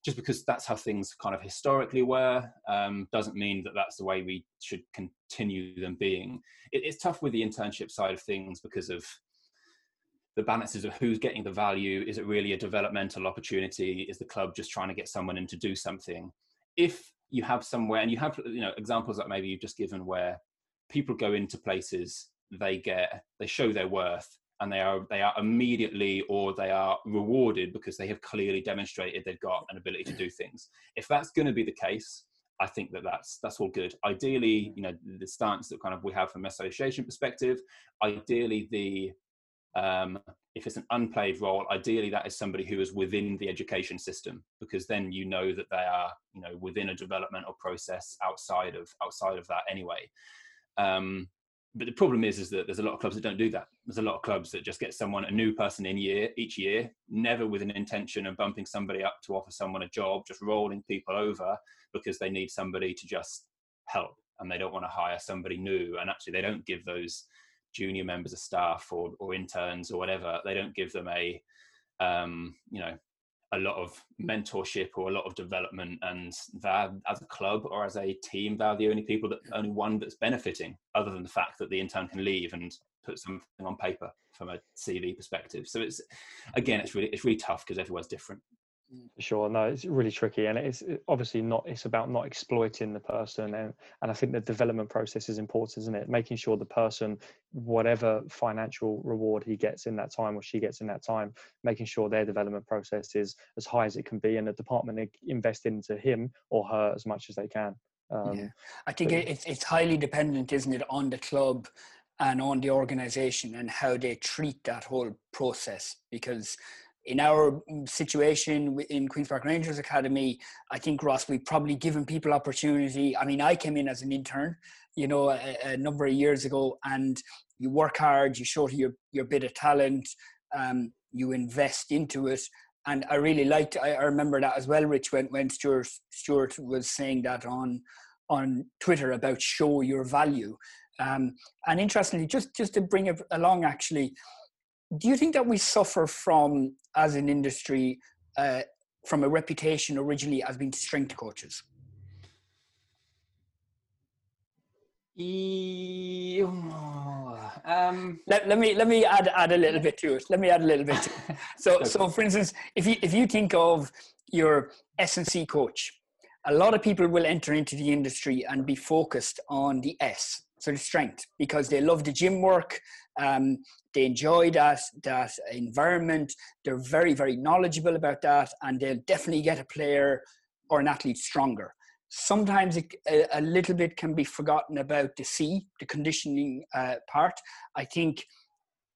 just because that's how things kind of historically were, um, doesn't mean that that's the way we should continue them being. It, it's tough with the internship side of things because of the balances of who's getting the value is it really a developmental opportunity is the club just trying to get someone in to do something if you have somewhere and you have you know examples that maybe you've just given where people go into places they get they show their worth and they are they are immediately or they are rewarded because they have clearly demonstrated they've got an ability to do things if that's going to be the case I think that that's that's all good. Ideally, you know, the stance that kind of we have from association perspective, ideally the um, if it's an unplayed role, ideally that is somebody who is within the education system, because then you know that they are, you know, within a developmental process outside of outside of that anyway. Um, but the problem is, is that there's a lot of clubs that don't do that. There's a lot of clubs that just get someone, a new person in year each year, never with an intention of bumping somebody up to offer someone a job, just rolling people over because they need somebody to just help and they don't want to hire somebody new. And actually, they don't give those junior members of staff or, or interns or whatever they don't give them a um, you know a lot of mentorship or a lot of development and that as a club or as a team they're the only people that only one that's benefiting other than the fact that the intern can leave and put something on paper from a cv perspective. So it's again it's really it's really tough because everyone's different
sure. No it's really tricky and it's obviously not it's about not exploiting the person and and i think the development process is important isn't it? Making sure the person whatever financial reward he gets in that time or she gets in that time making sure their development process is as high as it can be and the department invest into him or her as much as they can.
Um, yeah. i think but, it's, it's highly dependent isn't it on the club and on the organization and how they treat that whole process because in our situation in Queen's Park Rangers Academy, I think Ross, we've probably given people opportunity. I mean, I came in as an intern, you know, a, a number of years ago, and you work hard, you show your your bit of talent, um, you invest into it, and I really liked. I, I remember that as well, Rich, when when Stuart Stuart was saying that on on Twitter about show your value. Um, and interestingly, just just to bring it along, actually, do you think that we suffer from, as an industry, uh, from a reputation originally as being strength coaches? Um, let, let me let me add add a little bit to it. Let me add a little bit. So so for instance, if you if you think of your S and C coach, a lot of people will enter into the industry and be focused on the S, so the strength, because they love the gym work, um, they enjoy that that environment. They're very very knowledgeable about that, and they'll definitely get a player or an athlete stronger. Sometimes it, a, a, little bit can be forgotten about the C, the conditioning uh, part. I think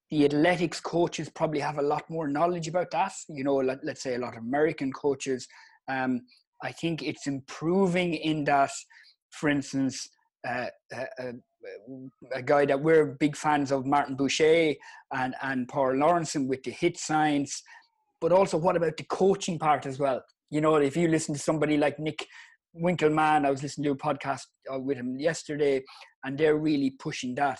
the athletics coaches probably have a lot more knowledge about that. You know, let, us say a lot of American coaches. Um, I think it's improving in that, for instance, uh, uh, uh a guy that we're big fans of, Martin Buchheit and and Paul Laursen with the HIIT science, but also what about the coaching part as well? You know, if you listen to somebody like Nick Winkelman, I was listening to a podcast uh, with him yesterday, and they're really pushing that.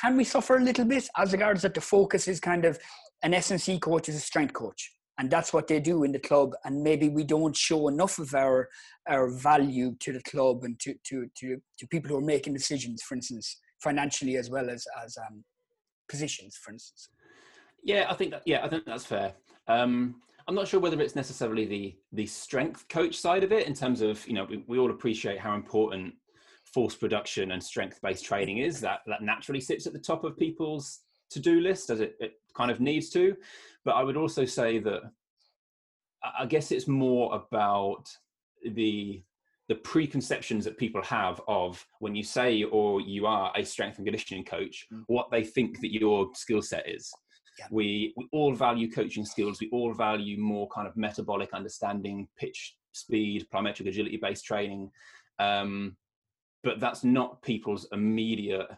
Can we suffer a little bit as regards that the focus is kind of an S&C coach is a strength coach, and that's what they do in the club, and maybe we don't show enough of our our value to the club and to to to, to people who are making decisions, for instance, financially as well as as um, positions, for instance.
Yeah, I think that. Yeah, I think that's fair. Um, I'm not sure whether it's necessarily the the strength coach side of it in terms of you know we, we all appreciate how important force production and strength based training is that that naturally sits at the top of people's to do list as it, it kind of needs to but I would also say that I guess it's more about the the preconceptions that people have of when you say or you are a strength and conditioning coach, mm. what they think that your skill set is. Yeah. We we all value coaching skills. We all value more kind of metabolic understanding, pitch speed, plyometric agility based training. Um, but that's not people's immediate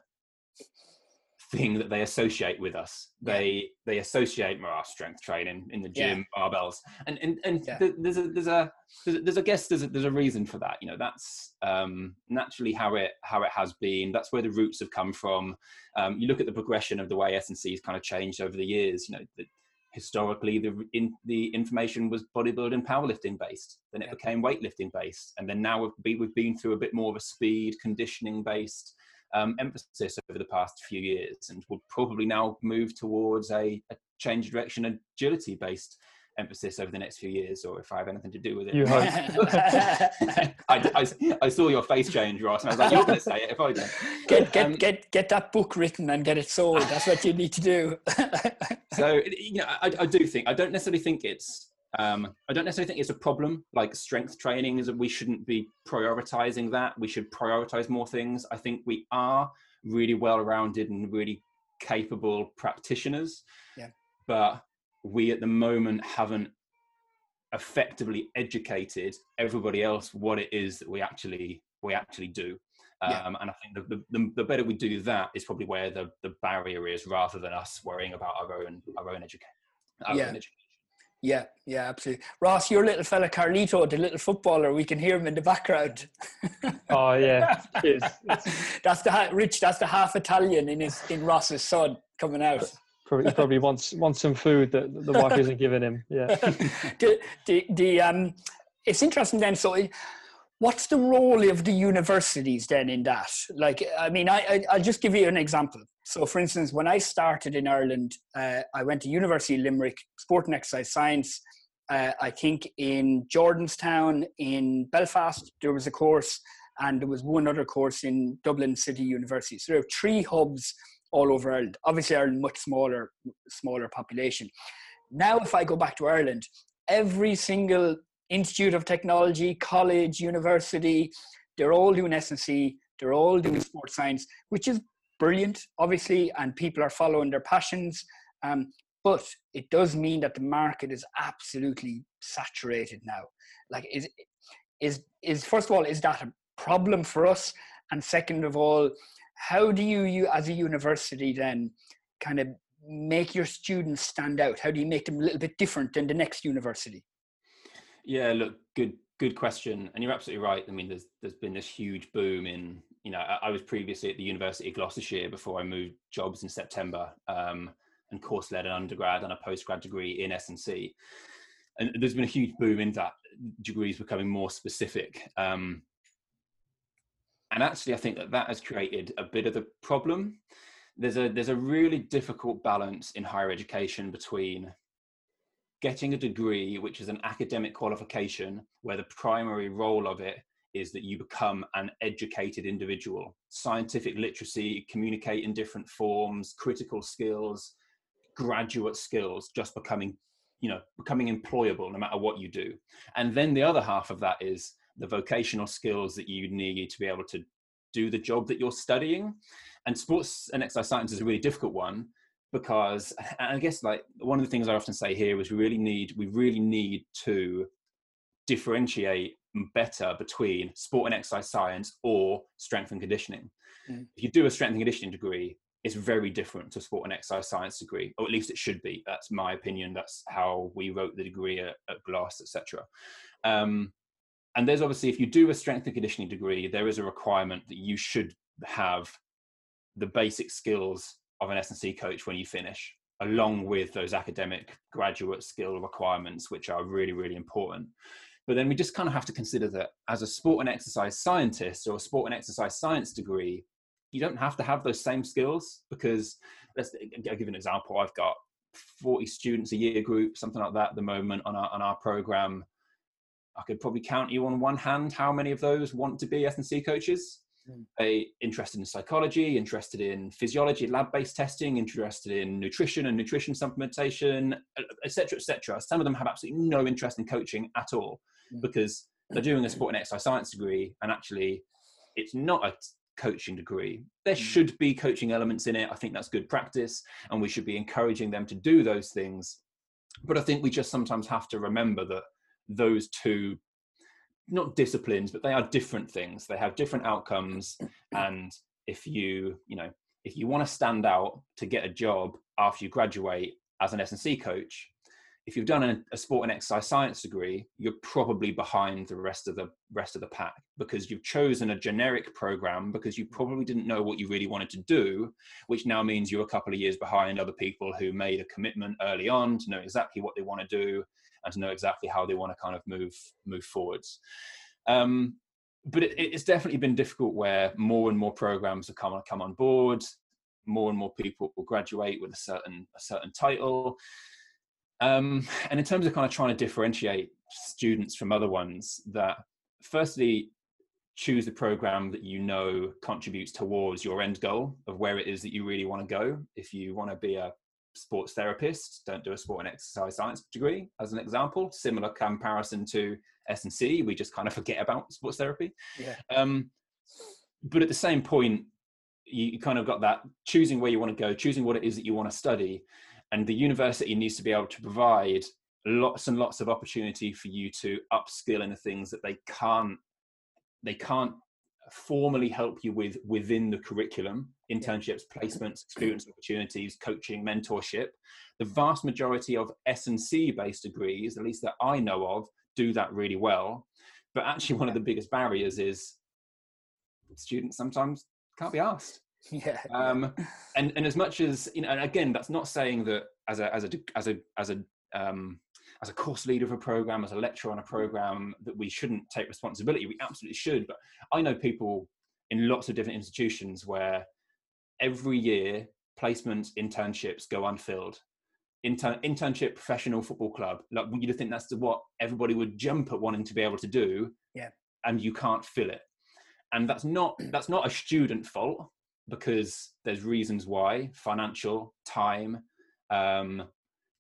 thing that they associate with us. They they associate our strength training in the gym, yeah. barbells, and and and yeah. there's a there's a there's a guess there's a, there's a reason for that. You know, that's um, naturally how it how it has been. That's where the roots have come from. Um, you look at the progression of the way S and kind of changed over the years. You know, the, historically the in, the information was bodybuilding powerlifting based then it became weightlifting based and then now we've, we've been through a bit more of a speed conditioning based um, emphasis over the past few years and will probably now move towards a, a change direction agility based emphasis over the next few years or if I have anything to do with it.
You hope.
I, I, I, saw your face change, Ross, and I was like, you're going to say it if I don't.
Get, get, um, get, get that book written and get it sold. That's what you need to do.
so, you know, I, I do think, I don't necessarily think it's um, I don't necessarily think it's a problem. Like strength training is that we shouldn't be prioritizing that. We should prioritize more things. I think we are really well-rounded and really capable practitioners.
Yeah.
But we at the moment haven't effectively educated everybody else what it is that we actually we actually do. Um, yeah. And I think the, the, the, better we do that is probably where the, the barrier is rather than us worrying about our own our own, education.
yeah. Own education. Yeah, yeah, absolutely. Ross, your little fella Carlito, the little footballer, we can hear him in the background.
oh yeah,
that's the Rich. That's the half Italian in his in Ross's son coming out.
Probably, probably wants wants some food that the wife isn't giving him. Yeah.
the, the, the um, it's interesting then. So, what's the role of the universities then in that? Like, I mean, I, I I'll just give you an example. So, for instance, when I started in Ireland, uh, I went to University of Limerick, Sport and Exercise Science. Uh, I think in Jordanstown, in Belfast, there was a course, and there was one other course in Dublin City University. So there are three hubs all over Ireland. Obviously, Ireland much smaller, smaller population. Now, if I go back to Ireland, every single institute of technology, college, university, they're all doing S&C, they're all doing sports science, which is brilliant, obviously, and people are following their passions. Um, but it does mean that the market is absolutely saturated now. Like, is is is first of all, is that a problem for us? And second of all, how do you, you as a university then kind of make your students stand out? How do you make them a little bit different than the next university?
Yeah, look, good good question, and you're absolutely right. I mean, there's there's been this huge boom in you know, I, I, was previously at the University of Gloucestershire before I moved jobs in September, um, and course led an undergrad and a postgrad degree in S and C. And there's been a huge boom in that degrees becoming more specific. Um, and actually, I think that that has created a bit of the problem. There's a there's a really difficult balance in higher education between getting a degree, which is an academic qualification, where the primary role of it is that you become an educated individual. Scientific literacy, communicate in different forms, critical skills, graduate skills, just becoming, you know, becoming employable no matter what you do. And then the other half of that is the vocational skills that you need to be able to do the job that you're studying. And sports and exercise science is a really difficult one because I guess like one of the things I often say here is we really need we really need to differentiate better between sport and exercise science or strength and conditioning. Mm. If you do a strength and conditioning degree, it's very different to sport and exercise science degree, or at least it should be. That's my opinion. That's how we wrote the degree at, at Glos, etc. Um, and there's obviously, if you do a strength and conditioning degree, there is a requirement that you should have the basic skills of an S&C coach when you finish, along with those academic graduate skill requirements, which are really, really important. But then we just kind of have to consider that as a sport and exercise scientist or a sport and exercise science degree, you don't have to have those same skills because let's I'll give an example. I've got 40 students a year group, something like that at the moment on our on our program. I could probably count you on one hand how many of those want to be S&C coaches. Mm. Interested in psychology, interested in physiology, lab-based testing, interested in nutrition and nutrition supplementation, etc., etc. Some of them have absolutely no interest in coaching at all mm. because they're doing a sport and exercise science degree, and actually, it's not a coaching degree. There mm. should be coaching elements in it. I think that's good practice, and we should be encouraging them to do those things. But I think we just sometimes have to remember that those two, not disciplines, but they are different things. They have different outcomes, and if you, you know, if you want to stand out to get a job after you graduate as an S&C coach, if you've done a, a, sport and exercise science degree, you're probably behind the rest of the rest of the pack because you've chosen a generic program because you probably didn't know what you really wanted to do, which now means you're a couple of years behind other people who made a commitment early on to know exactly what they want to do and to know exactly how they want to kind of move move forwards. Um, but it, it's definitely been difficult where more and more programs have come come on board, more and more people will graduate with a certain a certain title um, and in terms of kind of trying to differentiate students from other ones, that firstly, choose the program that you know contributes towards your end goal of where it is that you really want to go. If you want to be a sports therapist, don't do a sport and exercise science degree, as an example. Similar comparison to S&C, we just kind of forget about sports therapy. Yeah. Um, but at the same point, you kind of got that choosing where you want to go, choosing what it is that you want to study, and the university needs to be able to provide lots and lots of opportunity for you to upskill in the things that they can't they can't formally help you with within the curriculum internships placements experience opportunities coaching mentorship the vast majority of s&c based degrees at least that i know of do that really well but actually one of the biggest barriers is students sometimes can't be asked
Yeah.
Um, and and as much as you know, and again, that's not saying that as a as a as a as a um, as a course leader of a program, as a lecturer on a program, that we shouldn't take responsibility. We absolutely should. But I know people in lots of different institutions where every year placements, internships go unfilled. Intern, internship professional football club like you'd think that's what everybody would jump at wanting to be able to do
yeah.
and you can't fill it. And that's not that's not a student fault because there's reasons why financial time um,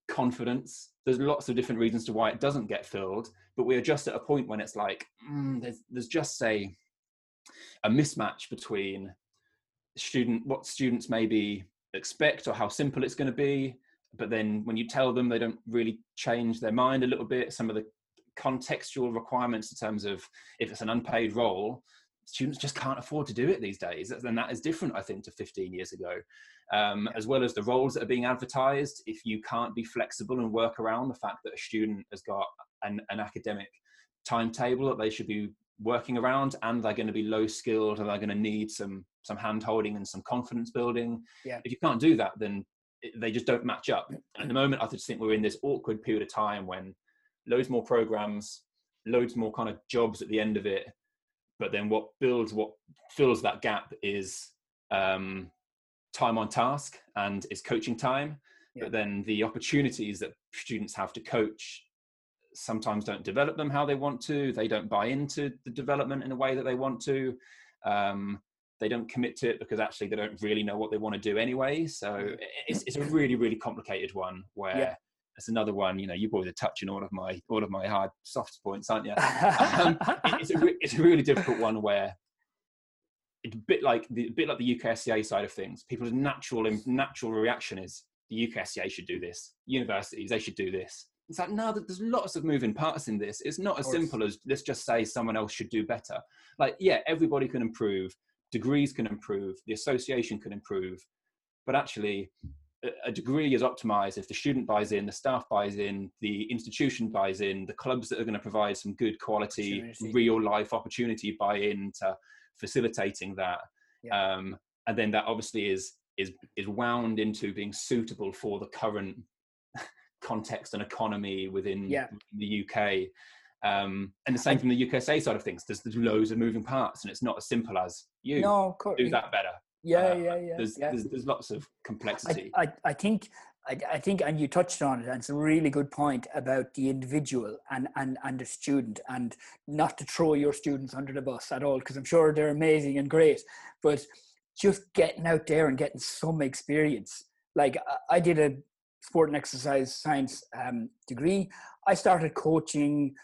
confidence. There's lots of different reasons to why it doesn't get filled but we're just at a point when it's like mm, there's, there's just say a mismatch between student what students maybe expect or how simple it's going to be but then when you tell them they don't really change their mind a little bit. Some of the contextual requirements in terms of if it's an unpaid role students just can't afford to do it these days. And that is different i think to 15 years ago. Um, as well as the roles that are being advertised if you can't be flexible and work around the fact that a student has got an, an academic timetable that they should be working around and they're going to be low skilled and they're going to need some some hand holding and some confidence building
yeah.
if you can't do that then they just don't match up and at the moment i just think we're in this awkward period of time when loads more programs loads more kind of jobs at the end of it but then what builds what fills that gap is um, time on task and is coaching time yeah. but then the opportunities that students have to coach sometimes don't develop them how they want to they don't buy into the development in a way that they want to um, they don't commit to it because actually they don't really know what they want to do anyway so it's, it's a really really complicated one where yeah that's another one. You know, you boys are touching all of my all of my hard soft points, aren't you? um, it's, a, it's a really difficult one where it's a bit like the a bit like the UKSCA side of things. People's natural natural reaction is the UKSCA should do this. Universities they should do this. It's like no there's lots of moving parts in this it's not as simple as let's just say someone else should do better like yeah everybody can improve degrees can improve the association can improve but actually a degree is optimized if the student buys in, the staff buys in, the institution buys in, the clubs that are going to provide some good quality, real life opportunity buy into facilitating that. Yeah. Um, and then that obviously is is is wound into being suitable for the current context and economy within
yeah.
the UK. Um, and the same from the UKSA side of things. There's, there's loads of moving parts, and it's not as simple as you
no,
do that better.
Yeah, uh, yeah, yeah.
There's,
yeah.
There's, there's lots of complexity.
I, I, I think I, I, think, and you touched on it, and it's a really good point about the individual and, and, and the student, and not to throw your students under the bus at all, because I'm sure they're amazing and great, but just getting out there and getting some experience. Like I did a sport and exercise science um, degree. I started coaching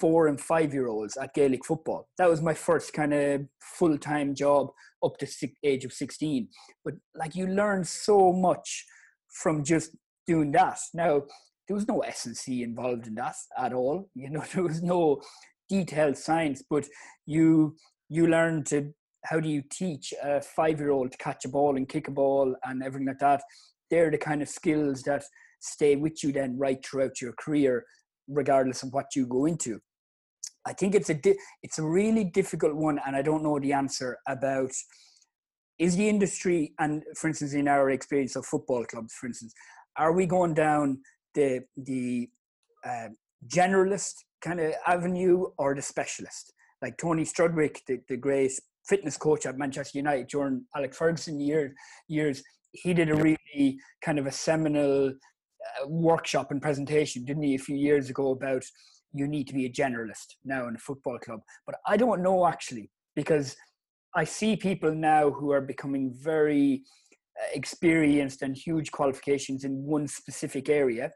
four and five year olds at Gaelic football. That was my first kind of full time job up to six, age of 16. But like you learn so much from just doing that. Now, there was no S&C involved in that at all. You know, there was no detailed science, but you you learn to how do you teach a five year old to catch a ball and kick a ball and everything like that. They're the kind of skills that stay with you then right throughout your career, regardless of what you go into. I think it's a di- it's a really difficult one, and I don't know the answer about is the industry and for instance in our experience of football clubs, for instance, are we going down the the uh, generalist kind of avenue or the specialist? Like Tony Strudwick, the, the great fitness coach at Manchester United during Alex Ferguson years, years he did a really kind of a seminal uh, workshop and presentation, didn't he, a few years ago about you need to be a generalist now in a football club. But I don't know actually because I see people now who are becoming very uh, experienced and huge qualifications in one specific area,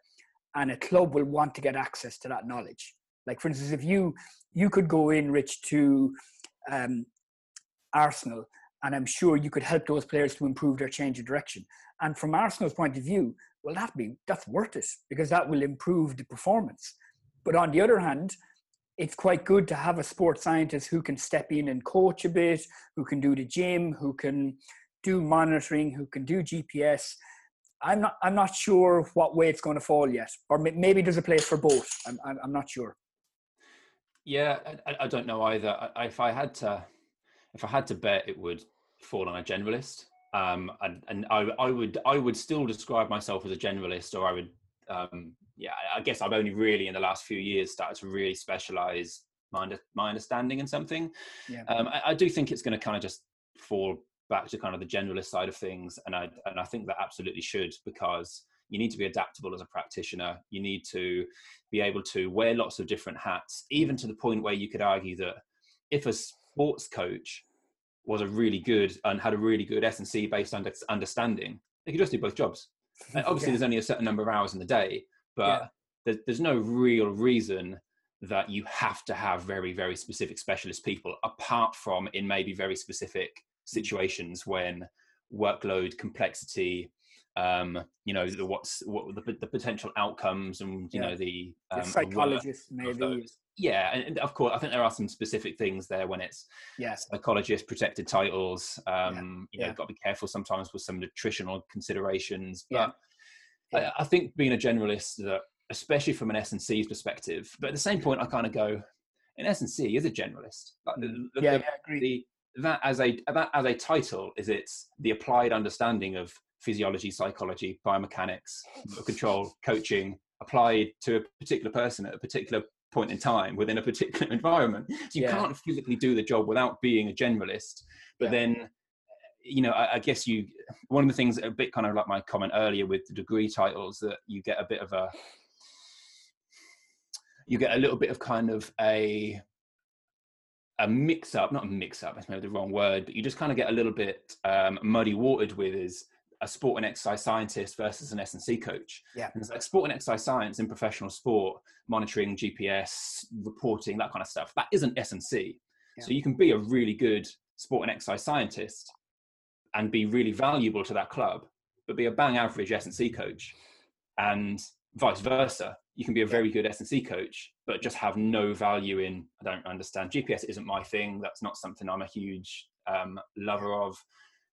and a club will want to get access to that knowledge. Like for instance, if you you could go in, Rich, to um, Arsenal, and I'm sure you could help those players to improve their change of direction. And from Arsenal's point of view, well, that be that's worth it because that will improve the performance. But on the other hand, it's quite good to have a sports scientist who can step in and coach a bit, who can do the gym, who can do monitoring, who can do GPS. I'm not. I'm not sure what way it's going to fall yet, or maybe there's a place for both. I'm. I'm, not sure.
Yeah, I, I don't know either. I, if I had to, if I had to bet, it would fall on a generalist. Um, and, and I, I would I would still describe myself as a generalist, or I would um, yeah, I guess I've only really in the last few years started to really specialize my, my understanding in something.
Yeah.
Um, I, I, do think it's going to kind of just fall back to kind of the generalist side of things, and I and I think that absolutely should because you need to be adaptable as a practitioner. You need to be able to wear lots of different hats, even to the point where you could argue that if a sports coach was a really good and had a really good S and C based understanding, they could just do both jobs. obviously, yeah. there's only a certain number of hours in the day, but yeah. there's, there's no real reason that you have to have very very specific specialist people apart from in maybe very specific situations when workload complexity um you know the what's what the, the potential outcomes and you yeah. know the, um,
the psychologist maybe
yeah and of course i think there are some specific things there when it's
yeah
psychologist protected titles um yeah. you know yeah. got to be careful sometimes with some nutritional considerations but I, I, think being a generalist, that especially from an S and C's perspective, but at the same point, I kind of go, an S and C is a generalist. Like
the, the, yeah,
the, the, that as a that as a title is it's the applied understanding of physiology, psychology, biomechanics, control, coaching applied to a particular person at a particular point in time within a particular environment. So you yeah. can't physically do the job without being a generalist. But yeah. then you know, I, I, guess you one of the things a bit kind of like my comment earlier with the degree titles that you get a bit of a you get a little bit of kind of a a mix up, not a mix up, that's maybe the wrong word, but you just kind of get a little bit um, muddy watered with is a sport and exercise scientist versus an S&C coach.
Yeah.
And it's like sport and exercise science in professional sport, monitoring, GPS, reporting, that kind of stuff. That isn't S&C. Yeah. So you can be a really good sport and exercise scientist and be really valuable to that club, but be a bang average S&C coach and vice versa. You can be a very good S&C coach, but just have no value in, I don't understand. GPS isn't my thing. That's not something I'm a huge um, lover of.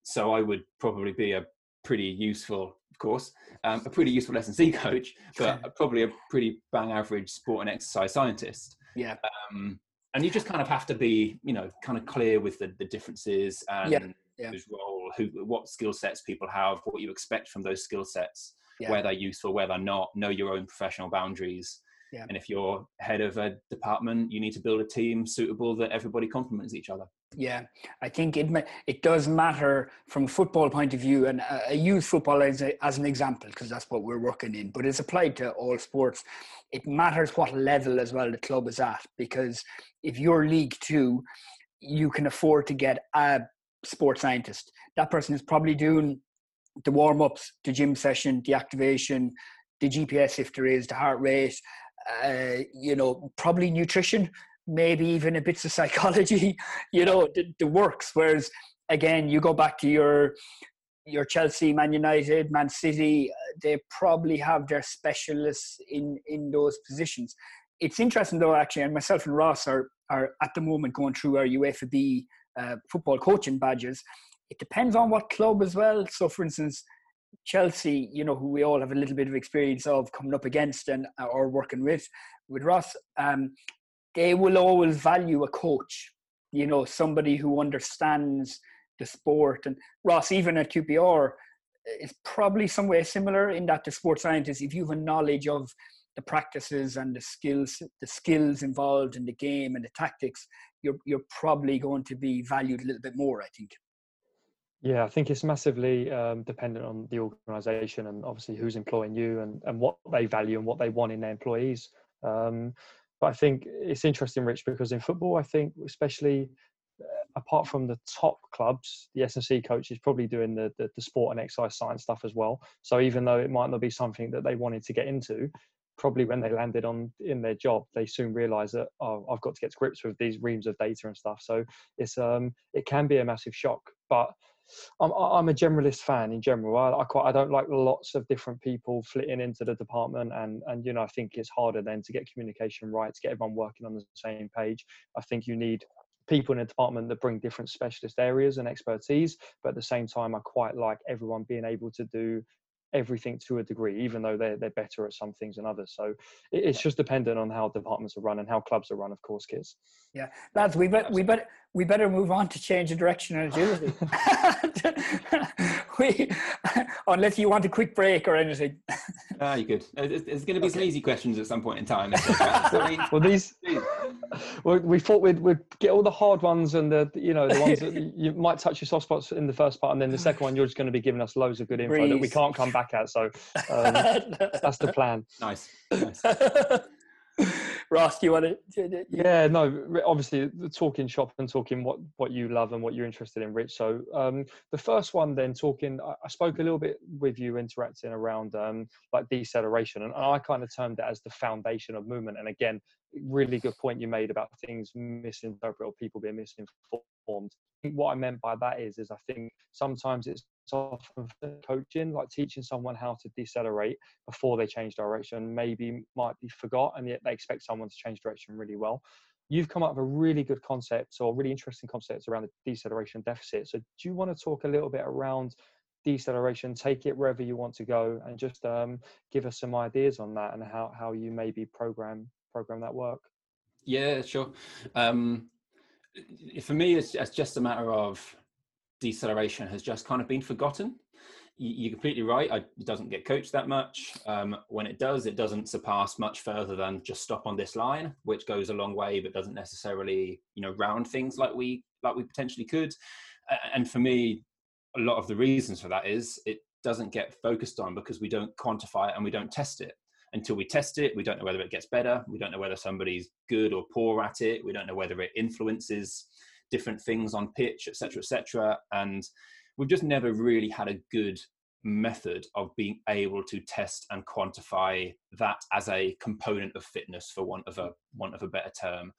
So I would probably be a pretty useful, of course, um, a pretty useful S&C coach, but probably a pretty bang average sport and exercise scientist.
Yeah.
Um, and you just kind of have to be, you know, kind of clear with the, the differences and
yeah. Yeah.
whose role, who, what skill sets people have, what you expect from those skill sets
Yeah.
where they're useful, where they're not, know your own professional boundaries.
Yeah.
And if you're head of a department, you need to build a team suitable that everybody complements each other.
Yeah, I think it it does matter from a football point of view, and I use football as, a, as an example because that's what we're working in. But it's applied to all sports. It matters what level as well the club is at because if you're League Two, you can afford to get a sports scientist. That person is probably doing the warm ups, the gym session, the activation, the GPS if there is, the heart rate, uh, you know, probably nutrition, maybe even a bits of psychology, you know, the, the works. Whereas again, you go back to your your Chelsea, Man United, Man City, uh, they probably have their specialists in in those positions. It's interesting though, actually, and myself and Ross are are at the moment going through our UEFA B uh, football coaching badges. It depends on what club as well. So, for instance, Chelsea, you know, who we all have a little bit of experience of coming up against and uh, or working with, with Ross, um, they will always value a coach. You know, somebody who understands the sport. And Ross, even at QPR, is probably some way similar in that the sports scientist, if you have a knowledge of the practices and the skills, the skills involved in the game and the tactics, you're you're probably going to be valued a little bit more. I think.
Yeah, I think it's massively um, dependent on the organisation and obviously who's employing you and, and what they value and what they want in their employees. Um, but I think it's interesting, Rich, because in football, I think especially uh, apart from the top clubs, the S&C coach is probably doing the, the, the sport and exercise science stuff as well. So even though it might not be something that they wanted to get into, probably when they landed on in their job, they soon realised that oh, I've got to get to grips with these reams of data and stuff. So it's um it can be a massive shock, but I'm I'm a generalist fan in general. I, I quite I don't like lots of different people flitting into the department, and and you know I think it's harder then to get communication right, to get everyone working on the same page. I think you need people in a department that bring different specialist areas and expertise, but at the same time, I quite like everyone being able to do everything to a degree, even though they're they're better at some things than others. So it, it's just dependent on how departments are run and how clubs are run, of course, kids.
Yeah, lads, we bet we bet we better move on to change the direction and agility. we, unless you want a quick break or anything.
Ah, you could. There's, there's going to be some easy questions at some point in time. So, I mean,
Well, these well, we thought we'd, we'd get all the hard ones and the you know the ones that you might touch your soft spots in the first part, and then the second one you're just going to be giving us loads of good info that we can't come back at. So um, that's the plan.
nice. nice.
Ross, do you want to?
Yeah, no, obviously the talking shop and talking what what you love and what you're interested in, Rich. So um, the first one, then talking, I, I spoke a little bit with you interacting around um, like deceleration, and I kind of termed it as the foundation of movement. And again, really good point you made about things misinterpreted or people being misinformed. What I meant by that is, is I think sometimes it's often coaching, like teaching someone how to decelerate before they change direction, maybe might be forgot, and yet they expect someone to change direction really well. You've come up with a really good concept or really interesting concepts around the deceleration deficit. So, do you want to talk a little bit around deceleration? Take it wherever you want to go, and just um, give us some ideas on that and how how you maybe program program that work.
Yeah, sure. Um, for me, it's, it's just a matter of deceleration has just kind of been forgotten. You- You're completely right. I, it doesn't get coached that much. Um, when it does, it doesn't surpass much further than just stop on this line, which goes a long way, but doesn't necessarily, you know, round things like we like we potentially could. And for me, a lot of the reasons for that is it doesn't get focused on because we don't quantify it and we don't test it until we test it we don't know whether it gets better we don't know whether somebody's good or poor at it we don't know whether it influences different things on pitch etc etc and we've just never really had a good method of being able to test and quantify that as a component of fitness for want of a want of a better term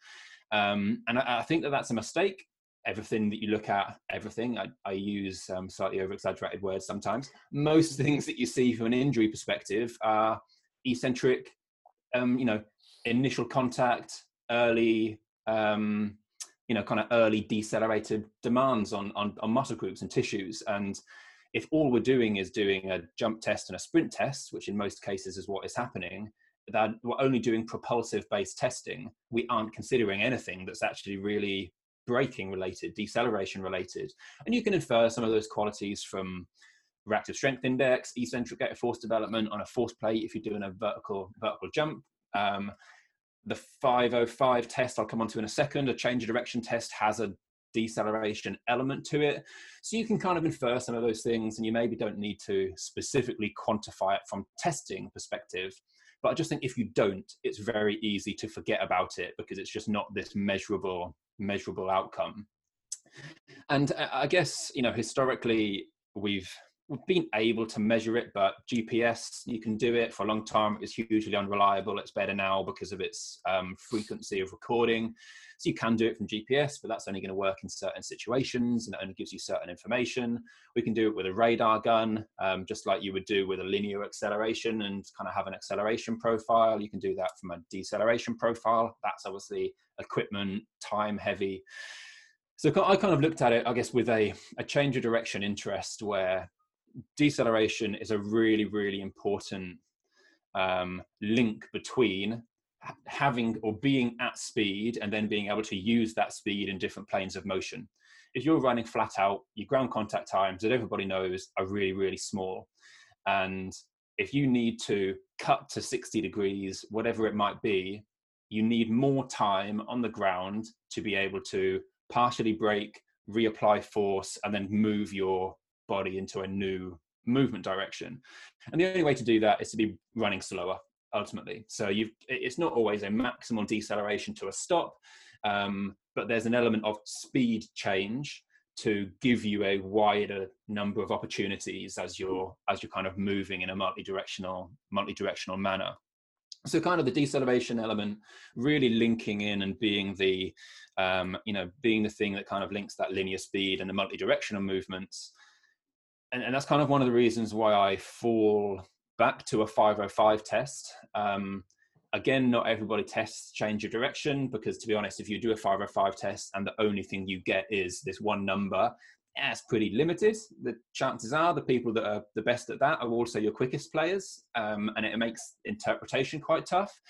um, and I, I think that that's a mistake everything that you look at, everything. I, I use um, slightly over exaggerated words sometimes. Most things that you see from an injury perspective are eccentric, um, you know, initial contact, early, um, you know, kind of early decelerated demands on, on, on muscle groups and tissues. And if all we're doing is doing a jump test and a sprint test, which in most cases is what is happening, that we're only doing propulsive based testing, we aren't considering anything that's actually really braking related, deceleration related. And you can infer some of those qualities from reactive strength index, eccentric of force development on a force plate if you're doing a vertical vertical jump. Um, the 505 test I'll come on to in a second, a change of direction test has a deceleration element to it. So you can kind of infer some of those things and you maybe don't need to specifically quantify it from testing perspective. But I just think if you don't, it's very easy to forget about it because it's just not this measurable, measurable outcome. And I guess, you know, historically we've we've been able to measure it, but GPS, you can do it for a long time. It's hugely unreliable. It's better now because of its um, frequency of recording. So you can do it from GPS, but that's only going to work in certain situations and it only gives you certain information. We can do it with a radar gun, um, just like you would do with a linear acceleration and kind of have an acceleration profile. You can do that from a deceleration profile. That's obviously equipment, time heavy. So I kind of looked at it, I guess, with a, a change of direction interest where deceleration is a really, really important um, link between having or being at speed and then being able to use that speed in different planes of motion. If you're running flat out, your ground contact times that everybody knows are really, really small. And if you need to cut to 60 degrees, whatever it might be, you need more time on the ground to be able to partially brake, reapply force, and then move your body into a new movement direction. And the only way to do that is to be running slower ultimately. So you've it's not always a maximal deceleration to a stop, um, but there's an element of speed change to give you a wider number of opportunities as you're as you're kind of moving in a multi-directional multi-directional manner so kind of the deceleration element really linking in and being the um, you know being the thing that kind of links that linear speed and the multi-directional movements and, and that's kind of one of the reasons why I fall back to a 505 test. Um, again, not everybody tests change of direction because, to be honest, if you do a 505 test and the only thing you get is this one number, that's pretty limited. The chances are the people that are the best at that are also your quickest players, um, and it makes interpretation quite tough.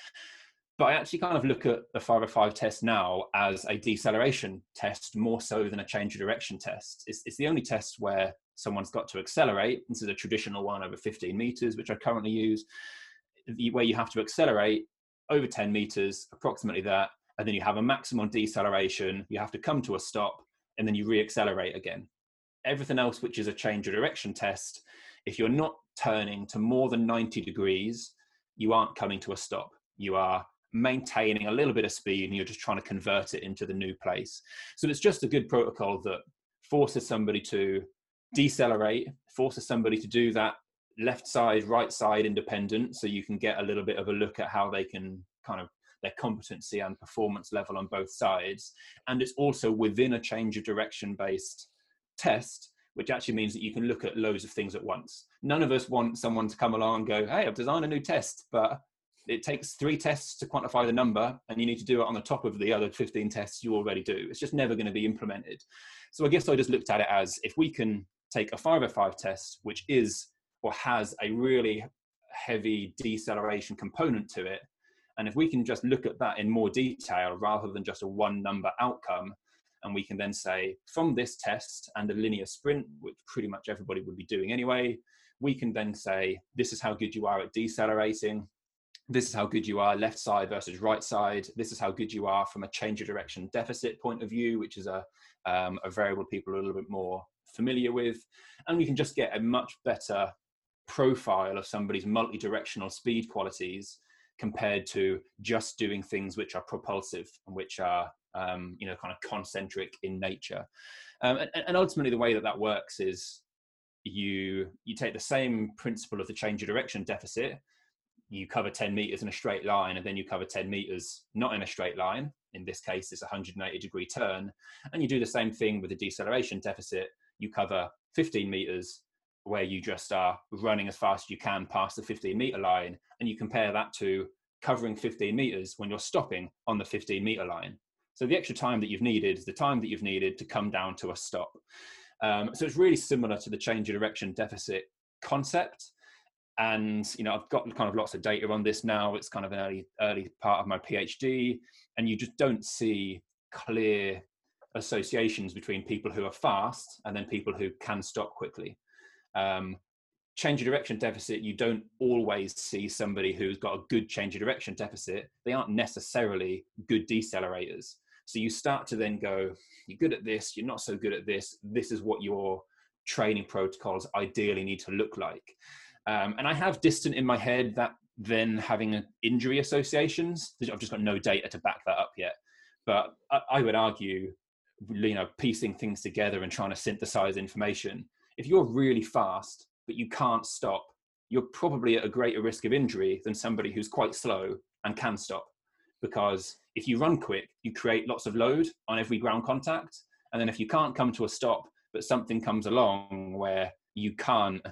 But I actually kind of look at the 505 test now as a deceleration test more so than a change of direction test. It's, it's the only test where someone's got to accelerate. This is a traditional one over 15 meters, which I currently use, where you have to accelerate over 10 meters, approximately that, and then you have a maximum deceleration. You have to come to a stop, and then you re-accelerate again. Everything else, which is a change of direction test, if you're not turning to more than 90 degrees, you aren't coming to a stop. You are maintaining a little bit of speed and you're just trying to convert it into the new place. So it's just a good protocol that forces somebody to decelerate, forces somebody to do that left side, right side independent, so you can get a little bit of a look at how they can kind of their competency and performance level on both sides. And it's also within a change of direction based test, which actually means that you can look at loads of things at once. None of us want someone to come along and go, Hey, I've designed a new test, but it takes three tests to quantify the number, and you need to do it on the top of the other 15 tests you already do. It's just never going to be implemented. So I guess I just looked at it as if we can take a 505 test, which is or has a really heavy deceleration component to it, and if we can just look at that in more detail rather than just a one number outcome, and we can then say from this test and the linear sprint, which pretty much everybody would be doing anyway, we can then say this is how good you are at decelerating. This is how good you are left side versus right side. This is how good you are from a change of direction deficit point of view, which is a, um, a variable people are a little bit more familiar with, and we can just get a much better profile of somebody's multi-directional speed qualities compared to just doing things which are propulsive and which are um, you know kind of concentric in nature. Um, and, and, ultimately the way that that works is you you take the same principle of the change of direction deficit you cover 10 meters in a straight line and then you cover 10 meters not in a straight line in this case it's a 180 degree turn and you do the same thing with the deceleration deficit you cover 15 meters where you just are running as fast as you can past the 15 meter line, and you compare that to covering 15 meters when you're stopping on the 15 meter line. So the extra time that you've needed is the time that you've needed to come down to a stop. Um, so it's really similar to the change of direction deficit concept. And you know, I've got kind of lots of data on this now. It's kind of an early early part of my PhD, and you just don't see clear associations between people who are fast and then people who can stop quickly. Um, change of direction deficit, you don't always see somebody who's got a good change of direction deficit. They aren't necessarily good decelerators. So you start to then go, you're good at this, you're not so good at this. This is what your training protocols ideally need to look like. Um, and I have distant in my head that then having injury associations. I've just got no data to back that up yet. But I, I would argue, you know, piecing things together and trying to synthesize information. If you're really fast, but you can't stop, you're probably at a greater risk of injury than somebody who's quite slow and can stop because if you run quick, you create lots of load on every ground contact. And then if you can't come to a stop, but something comes along where you can't,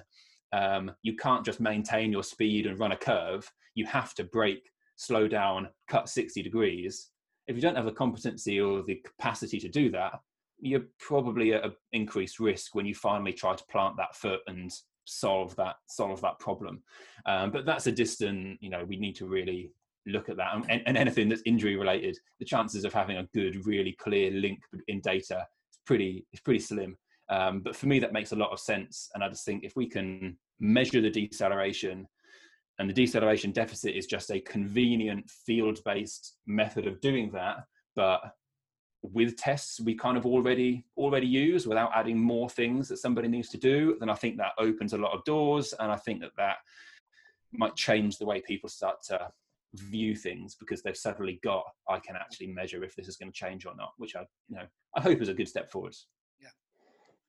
um, you can't just maintain your speed and run a curve. You have to brake, slow down, cut 60 degrees. If you don't have the competency or the capacity to do that, you're probably at an increased risk when you finally try to plant that foot and solve that solve that problem. Um, but that's a distant, you know, we need to really look at that. And, and, anything that's injury related the chances of having a good really clear link in data is pretty is pretty slim. Um, but for me that makes a lot of sense. And i just think if we can measure the deceleration and the deceleration deficit is just a convenient field based method of doing that but with tests we kind of already already use without adding more things that somebody needs to do then i think that opens a lot of doors and i think that that might change the way people start to view things because they've suddenly got I can actually measure if this is going to change or not, which I you know I hope is a good step forward.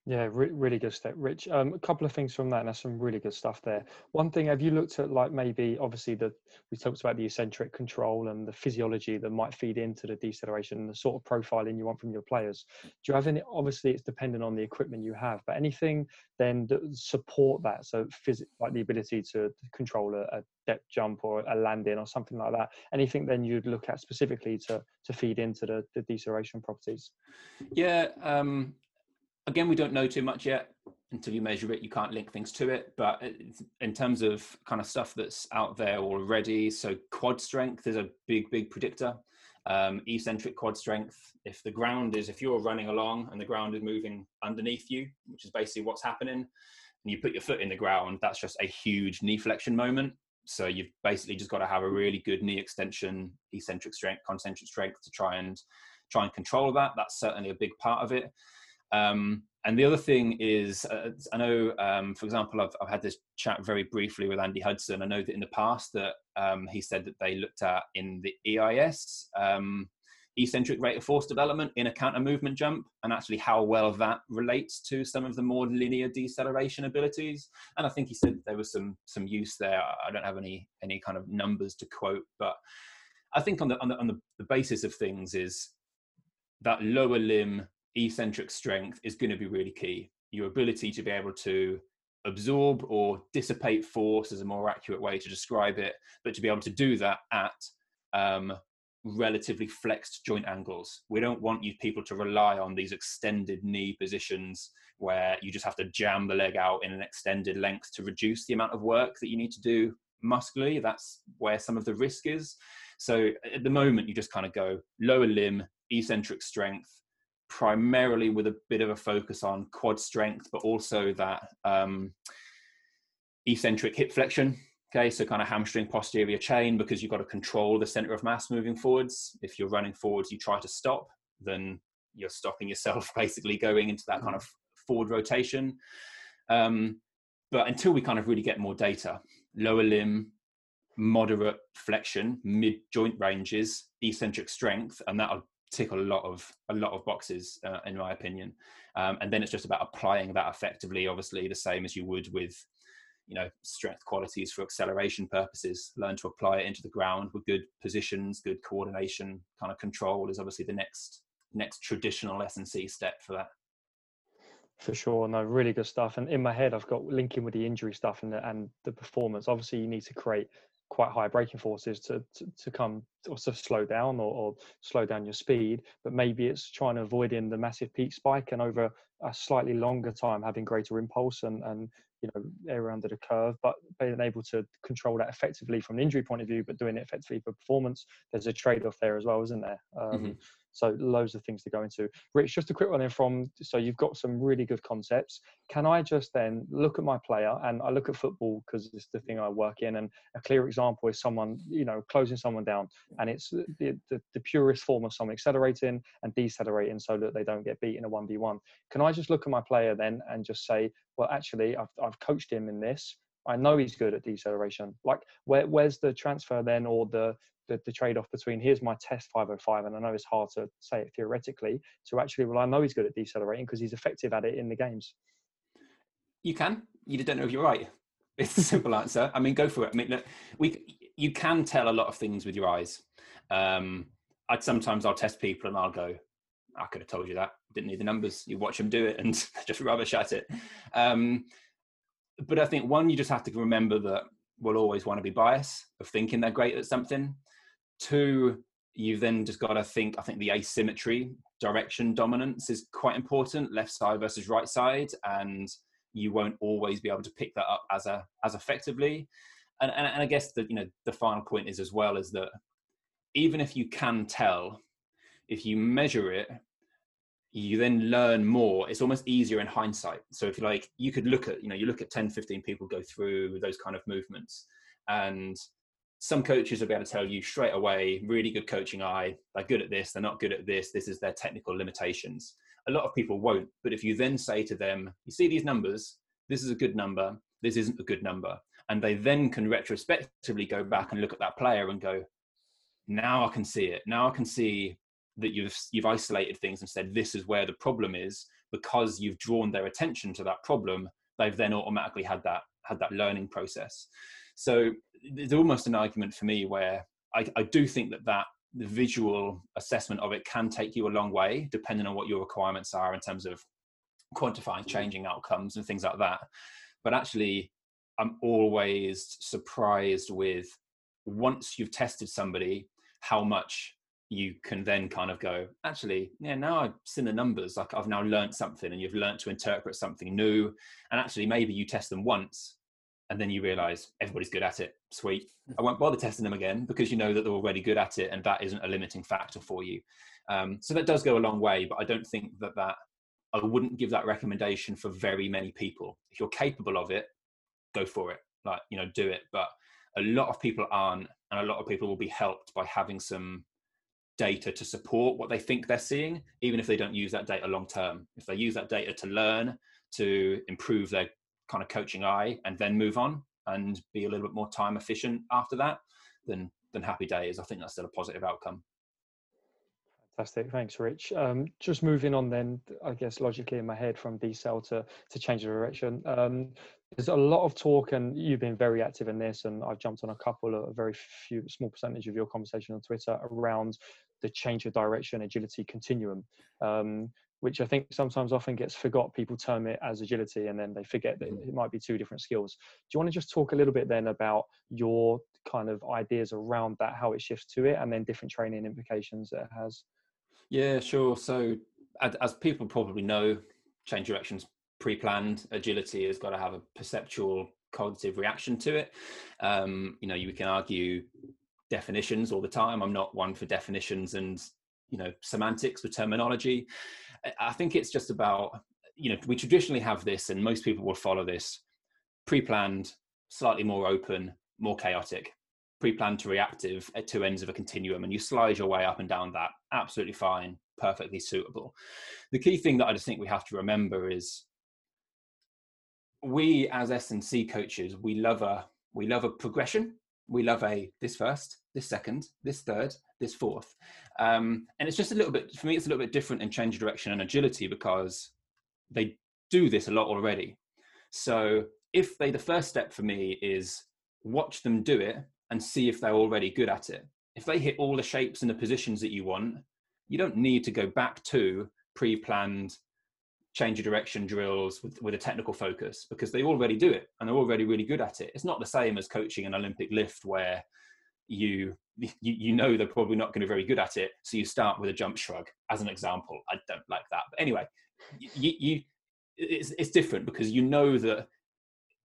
Yeah, re- really good step, Rich. Um, a couple of things from that, and that's some really good stuff there. One thing, have you looked at like maybe obviously the we talked about the eccentric control and the physiology that might feed into the deceleration and the sort of profiling you want from your players. Do you have any? Obviously, it's dependent on the equipment you have, but anything then that support that? So, phys- like the ability to control a, a depth jump or a landing or something like that. Anything then you'd look at specifically to to feed into the, the deceleration properties?
Yeah, um, again, we don't know too much yet. Until you measure it, you can't link things to it. But in terms of kind of stuff that's out there already, so quad strength is a big, big predictor. Um, eccentric quad strength. If the ground is, if you're running along and the ground is moving underneath you, which is basically what's happening, and you put your foot in the ground, that's just a huge knee flexion moment. So you've basically just got to have a really good knee extension, eccentric strength, concentric strength to try and try and control that. That's certainly a big part of it. Um, and the other thing is, uh, I know, um, for example, I've, I've had this chat very briefly with Andy Hudson. I know that in the past that um, he said that they looked at in the EIS um, eccentric rate of force development in a counter movement jump, and actually how well that relates to some of the more linear deceleration abilities. And I think he said there was some some use there. I don't have any any kind of numbers to quote, but I think on the on the, on the, the basis of things is that lower limb eccentric strength is going to be really key. Your ability to be able to absorb or dissipate force is a more accurate way to describe it, but to be able to do that at um, relatively flexed joint angles. We don't want you people to rely on these extended knee positions where you just have to jam the leg out in an extended length to reduce the amount of work that you need to do muscularly. That's where some of the risk is. So at the moment, you just kind of go lower limb, eccentric strength, primarily with a bit of a focus on quad strength, but also that um, eccentric hip flexion. Okay, so kind of hamstring posterior chain because you've got to control the center of mass moving forwards. If you're running forwards, you try to stop, then you're stopping yourself basically going into that kind of forward rotation. Um, but until we kind of really get more data, lower limb, moderate flexion, mid joint ranges, eccentric strength, and that'll tick a lot of a lot of boxes uh, in my opinion um, and then it's just about applying that effectively obviously the same as you would with you know strength qualities for acceleration purposes learn to apply it into the ground with good positions good coordination kind of control is obviously the next next traditional S&C step for that
For sure, no, really good stuff. And in my head, I've got linking with the injury stuff and the, and the performance. Obviously, you need to create quite high braking forces to, to, to come or to slow down or, or, slow down your speed but maybe it's trying to avoid in the massive peak spike and over a slightly longer time having greater impulse and, and you know area under the curve but being able to control that effectively from an injury point of view but doing it effectively for performance there's a trade-off there as well isn't there um, mm-hmm. So loads of things to go into. Rich, just a quick one then from, so you've got some really good concepts. Can I just then look at my player and I look at football because it's the thing I work in and a clear example is someone, you know, closing someone down and it's the, the, the purest form of someone accelerating and decelerating so that they don't get beat in a 1v1. Can I just look at my player then and just say, well, actually, I've, I've coached him in this. I know he's good at deceleration. Like, where, where's the transfer then, or the the, the trade-off between here's my test 505 and i know it's hard to say it theoretically to actually well i know he's good at decelerating because he's effective at it in the games.
You can. You don't know if you're right. It's a simple answer. I mean go for it. I mean look, we you can tell a lot of things with your eyes. Um i'd sometimes i'll test people and i'll go i could have told you that. Didn't need the numbers. You watch them do it and just rubbish at it. Um but i think one you just have to remember that we'll always want to be biased of thinking they're great at something Two, you've then just got to think, I think the asymmetry, direction dominance is quite important, left side versus right side. And you won't always be able to pick that up as a as effectively. And, and, and I guess the you know the final point is as well is that even if you can tell, if you measure it, you then learn more it's almost easier in hindsight so if you like you could look at you know you look at 10 15 people go through those kind of movements and some coaches will be able to tell you straight away, really good coaching eye, they're good at this, they're not good at this, this is their technical limitations. A lot of people won't. But if you then say to them, you see these numbers, this is a good number, this isn't a good number. And they then can retrospectively go back and look at that player and go, now I can see it. Now I can see that you've you've isolated things and said this is where the problem is because you've drawn their attention to that problem. They've then automatically had that had that learning process. So there's almost an argument for me where I, I do think that that the visual assessment of it can take you a long way, depending on what your requirements are in terms of quantifying mm-hmm. changing outcomes and things like that. But actually, I'm always surprised with once you've tested somebody, how much you can then kind of go, actually, yeah, now I've seen the numbers, like I've now learned something and you've learned to interpret something new. And actually, maybe you test them once and then you realize everybody's good at it. Sweet. I won't bother testing them again because you know that they're already good at it, and that isn't a limiting factor for you. Um, so that does go a long way, but I don't think that that I wouldn't give that recommendation for very many people. If you're capable of it, go for it. Like you know, do it. But a lot of people aren't, and a lot of people will be helped by having some data to support what they think they're seeing, even if they don't use that data long term. If they use that data to learn, to improve their kind of coaching eye and then move on and be a little bit more time efficient after that, then then happy days. I think that's still a positive outcome.
Fantastic, thanks, Rich. Um, just moving on, then I guess logically in my head from decel to to change the direction. Um, there's a lot of talk, and you've been very active in this, and I've jumped on a couple of a very few small percentage of your conversation on Twitter around the change of direction agility continuum. Um, which I think sometimes often gets forgot. People term it as agility and then they forget that mm. it might be two different skills. Do you want to just talk a little bit then about your kind of ideas around that, how it shifts to it, and then different training implications that it has?
Yeah, sure. So, as people probably know, change directions pre-planned. Agility has got to have a perceptual cognitive reaction to it. Um, you know, you can argue definitions all the time. I'm not one for definitions and you know semantics with terminology I think it's just about, you know, we traditionally have this, and most people will follow this pre planned, slightly more open, more chaotic, pre planned to reactive at two ends of a continuum, and you slide your way up and down that. Absolutely fine, perfectly suitable. The key thing that I just think we have to remember is we as S&C coaches, we love a we love a progression. We love a this first, this second, this third, this fourth. Um, and it's just a little bit, for me, it's a little bit different in change of direction and agility because they do this a lot already. So if they, the first step for me is watch them do it and see if they're already good at it. If they hit all the shapes and the positions that you want, you don't need to go back to pre-planned change of direction drills with, with a technical focus because they already do it and they're already really good at it. It's not the same as coaching an Olympic lift where you you, you know they're probably not going to be very good at it, so you start with a jump shrug as an example. I don't like that, but anyway, you, you it's, it's different because you know that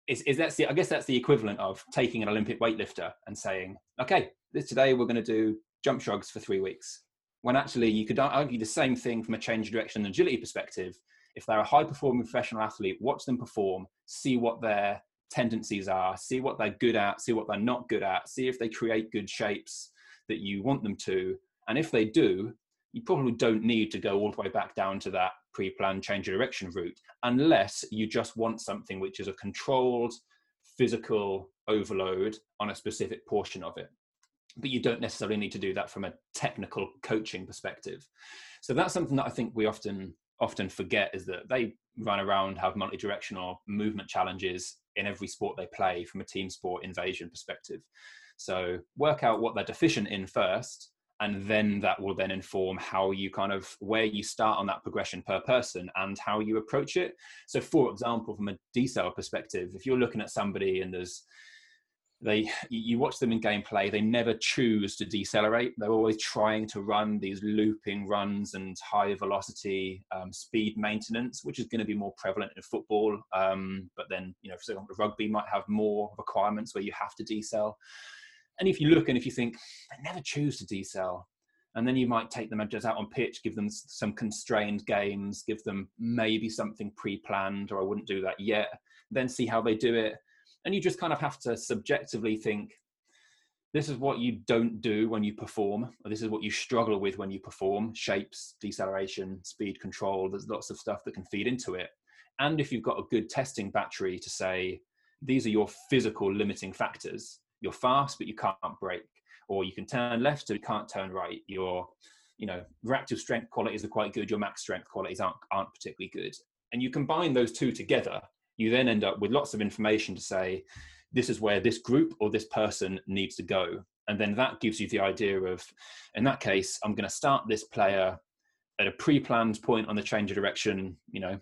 is, is that's the I guess that's the equivalent of taking an Olympic weightlifter and saying, okay, this today we're going to do jump shrugs for three weeks. When actually you could argue the same thing from a change of direction and agility perspective if they're a high performing professional athlete, watch them perform, see what their tendencies are, see what they're good at, see what they're not good at, see if they create good shapes that you want them to. And if they do, you probably don't need to go all the way back down to that pre planned change of direction route unless you just want something which is a controlled physical overload on a specific portion of it. But you don't necessarily need to do that from a technical coaching perspective. So that's something that I think we often often forget is that they run around, have multi-directional movement challenges in every sport they play from a team sport invasion perspective. So work out what they're deficient in first, and then that will then inform how you kind of where you start on that progression per person and how you approach it. So, for example, from a decel perspective, if you're looking at somebody and there's they you watch them in gameplay they never choose to decelerate. They're always trying to run these looping runs and high velocity um, speed maintenance which is going to be more prevalent in football. Um, but then you know for example rugby might have more requirements where you have to decel. And if you look and if you think they never choose to decel and then you might take them just out on pitch give them some constrained games give them maybe something pre-planned or i wouldn't do that yet then see how they do it and you just kind of have to subjectively think this is what you don't do when you perform or this is what you struggle with when you perform shapes deceleration speed control there's lots of stuff that can feed into it. And if you've got a good testing battery to say these are your physical limiting factors. You're fast but you can't brake or you can turn left but you can't turn right. Your you know reactive strength qualities are quite good your max strength qualities aren't, aren't particularly good. And you combine those two together you then end up with lots of information to say, this is where this group or this person needs to go. And then that gives you the idea of, in that case, I'm going to start this player at a pre-planned point on the change of direction, you know,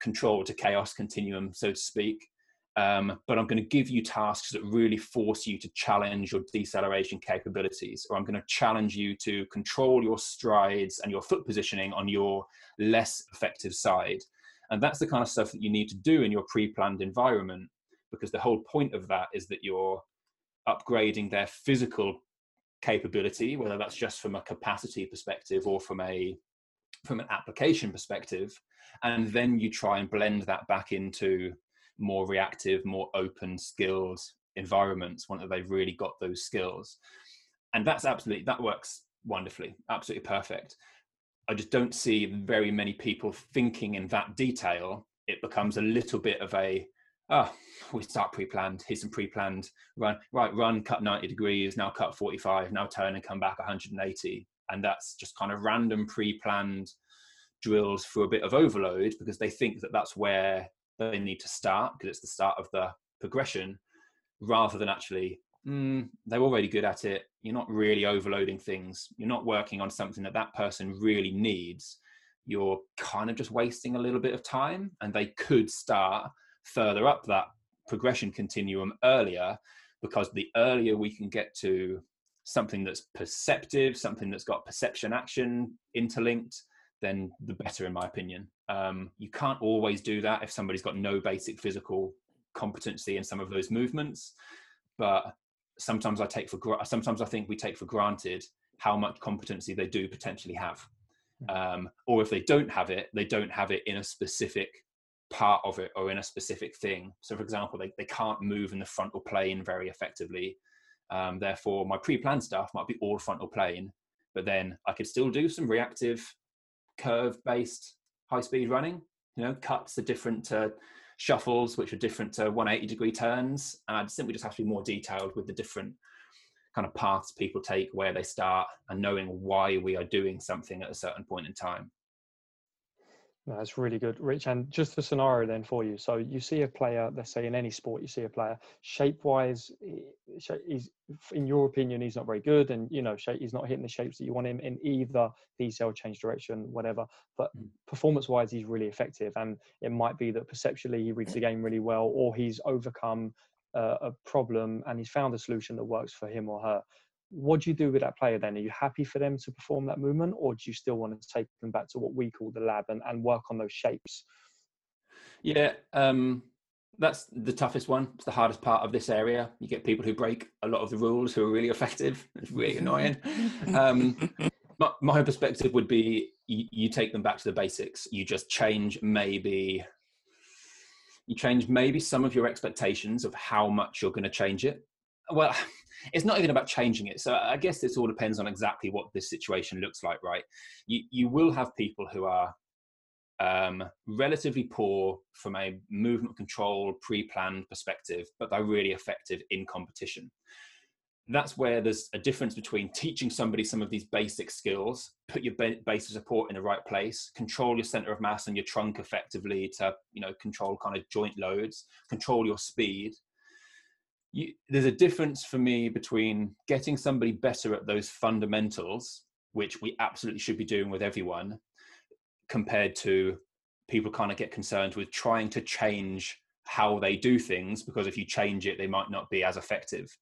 control to chaos continuum, so to speak. Um, but I'm going to give you tasks that really force you to challenge your deceleration capabilities, or I'm going to challenge you to control your strides and your foot positioning on your less effective side. And that's the kind of stuff that you need to do in your pre planned environment because the whole point of that is that you're upgrading their physical capability, whether that's just from a capacity perspective or from a from an application perspective, and then you try and blend that back into more reactive, more open, skilled environments once they've really got those skills. And that's absolutely that works wonderfully, absolutely perfect. I just don't see very many people thinking in that detail. It becomes a little bit of a, oh, we start pre-planned. Here's some pre-planned run. Right, run, cut 90 degrees, now cut 45, now turn and come back 180. And that's just kind of random pre-planned drills for a bit of overload because they think that that's where they need to start because it's the start of the progression rather than actually mm, they're already good at it. You're not really overloading things. You're not working on something that that person really needs. You're kind of just wasting a little bit of time, and they could start further up that progression continuum earlier because the earlier we can get to something that's perceptive, something that's got perception action interlinked, then the better, in my opinion. Um, you can't always do that if somebody's got no basic physical competency in some of those movements, but sometimes I take for sometimes I think we take for granted how much competency they do potentially have, hmm. um, or if they don't have it, they don't have it in a specific part of it or in a specific thing. So, for example, they they can't move in the frontal plane very effectively. Um, therefore, my pre-planned stuff might be all frontal plane, but then I could still do some reactive, curve-based high-speed running. You know, cuts the different uh, shuffles, which are different to 180 degree turns. And I'd simply just have to be more detailed with the different kind of paths people take, where they start, and knowing why we are doing something at a certain point in time.
No, that's really good, Rich. And just the scenario then for you. So you see a player, let's say in any sport, you see a player shape-wise, he's in your opinion, he's not very good, and you know, he's not hitting the shapes that you want him in either decel, change direction, whatever. But mm. performance-wise, he's really effective, and it might be that perceptually he reads the game really well, or he's overcome uh, a problem and he's found a solution that works for him or her what do you do with that player then? Are you happy for them to perform that movement, or do you still want to take them back to what we call the lab and, and work on those shapes?
Yeah, um, that's the toughest one. It's the hardest part of this area. You get people who break a lot of the rules who are really effective. It's really annoying. um, my, my, perspective would be you, you take them back to the basics. You just change maybe you change maybe some of your expectations of how much you're going to change it. Well, it's not even about changing it. So I guess this all depends on exactly what this situation looks like, right? You you will have people who are um, relatively poor from a movement control pre-planned perspective, but they're really effective in competition. That's where there's a difference between teaching somebody some of these basic skills, put your base of support in the right place, control your center of mass and your trunk effectively to, you know, control kind of joint loads, control your speed, you, there's a difference for me between getting somebody better at those fundamentals, which we absolutely should be doing with everyone, compared to people kind of get concerned with trying to change how they do things because if you change it, they might not be as effective.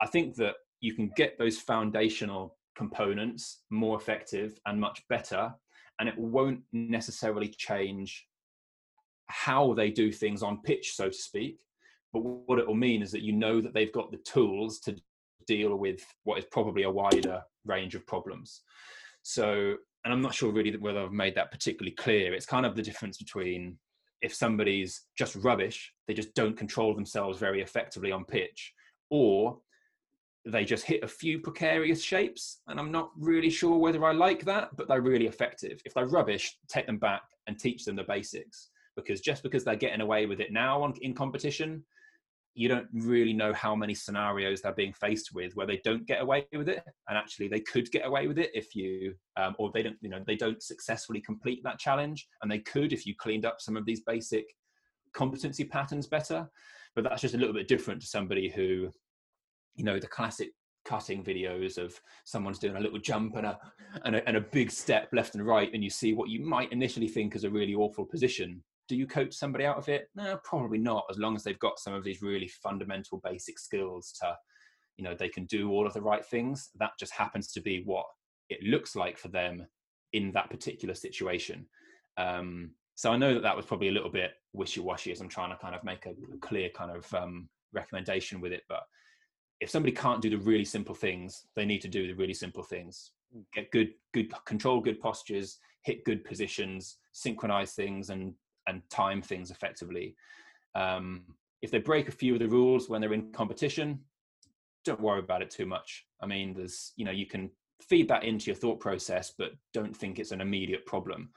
I think that you can get those foundational components more effective and much better, and it won't necessarily change how they do things on pitch, so to speak but what it will mean is that you know that they've got the tools to deal with what is probably a wider range of problems. So, and I'm not sure really whether I've made that particularly clear. It's kind of the difference between if somebody's just rubbish, they just don't control themselves very effectively on pitch, or they just hit a few precarious shapes. And I'm not really sure whether I like that, but they're really effective. If they're rubbish, take them back and teach them the basics. Because just because they're getting away with it now on, in competition you don't really know how many scenarios they're being faced with where they don't get away with it. And actually they could get away with it if you um, or they don't you know they don't successfully complete that challenge. And they could if you cleaned up some of these basic competency patterns better. But that's just a little bit different to somebody who you know the classic cutting videos of someone's doing a little jump and a, and a and a big step left and right and you see what you might initially think is a really awful position do you coach somebody out of it? No, probably not. As long as they've got some of these really fundamental basic skills to, you know, they can do all of the right things. That just happens to be what it looks like for them in that particular situation. Um, so I know that that was probably a little bit wishy-washy as I'm trying to kind of make a, a clear kind of um, recommendation with it. But if somebody can't do the really simple things, they need to do the really simple things. Get good, good control, good postures, hit good positions, synchronize things, and and time things effectively. Um, if they break a few of the rules when they're in competition, don't worry about it too much. I mean, there's you know you can feed that into your thought process, but don't think it's an immediate problem.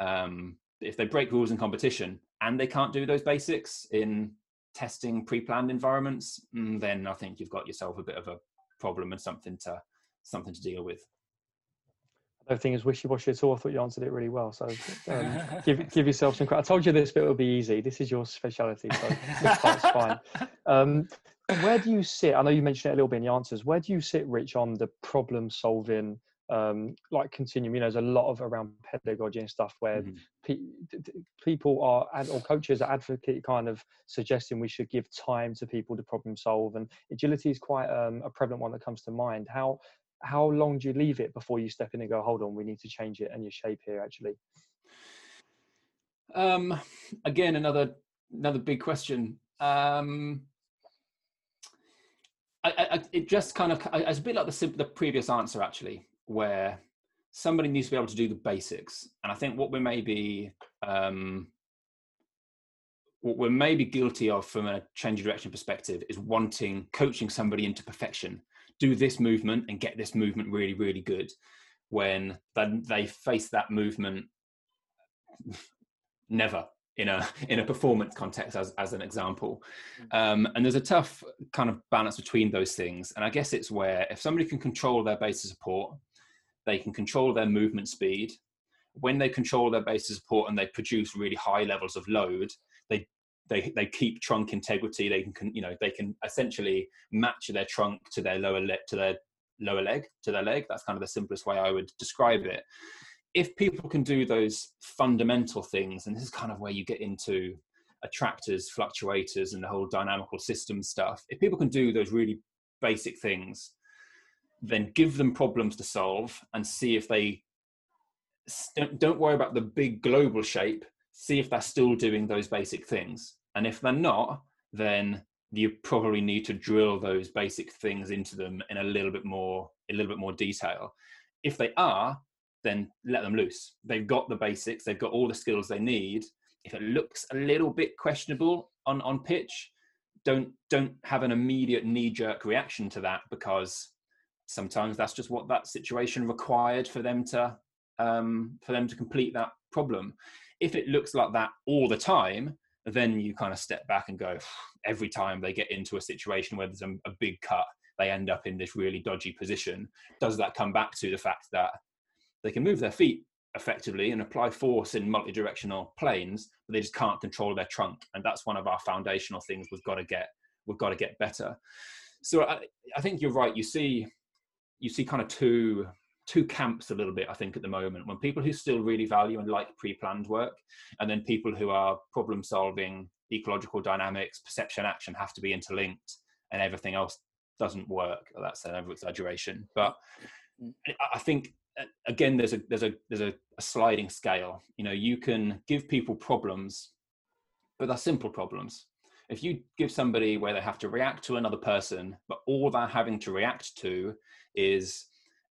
Um, if they break rules in competition and they can't do those basics in testing pre-planned environments, mm, then I think you've got yourself a bit of a problem and something to something to deal with.
I don't think it's wishy-washy at all. I thought you answered it really well. So um, give give yourself some credit. I told you this bit would be easy. This is your speciality, so that's fine. Um, where do you sit? I know you mentioned it a little bit in the answers. Where do you sit, Rich, on the problem-solving um, like continuum? You know, there's a lot of around pedagogy and stuff where mm-hmm. pe- people are or coaches are advocate kind of suggesting we should give time to people to problem solve, and agility is quite um, a prevalent one that comes to mind. How how long do you leave it before you step in and go, hold on, we need to change it and your shape here actually?
Um, again, another another big question. Um, I, I, it just kind of it's a bit like the the previous answer actually, where somebody needs to be able to do the basics, and I think what we may be um, what we're maybe guilty of from a change of direction perspective is wanting coaching somebody into perfection do this movement and get this movement really, really good. When then they face that movement, never in a in a performance context as as an example mm. um, and there's a tough kind of balance between those things and i guess it's where if somebody can control their base of support they can control their movement speed when they control their base of support and they produce really high levels of load, they they they keep trunk integrity. They can you know they can essentially match their trunk to their lower leg to their lower leg to their leg. That's kind of the simplest way I would describe it. If people can do those fundamental things, and this is kind of where you get into attractors, fluctuators, and the whole dynamical system stuff. If people can do those really basic things, then give them problems to solve and see if they don't, don't worry about the big global shape. See if they're still doing those basic things. And if they're not, then you probably need to drill those basic things into them in a little bit more a little bit more detail. If they are, then let them loose. They've got the basics, they've got all the skills they need. If it looks a little bit questionable on, on pitch, don't don't have an immediate knee-jerk reaction to that because sometimes that's just what that situation required for them to um, for them to complete that problem. If it looks like that all the time, then you kind of step back and go, every time they get into a situation where there's a, a big cut, they end up in this really dodgy position. Does that come back to the fact that they can move their feet effectively and apply force in multi-directional planes, but they just can't control their trunk, and that's one of our foundational things we've got to get we've got to get better. So I, I think you're right. You see you see kind of two two camps a little bit i think at the moment. When people who still really value and like pre-planned work and then people who are problem solving ecological dynamics perception action have to be interlinked and everything else doesn't work. That's an over exaggeration but i think again there's a there's a there's a sliding scale. You know you can give people problems but they're simple problems. If you give somebody where they have to react to another person but all they're having to react to is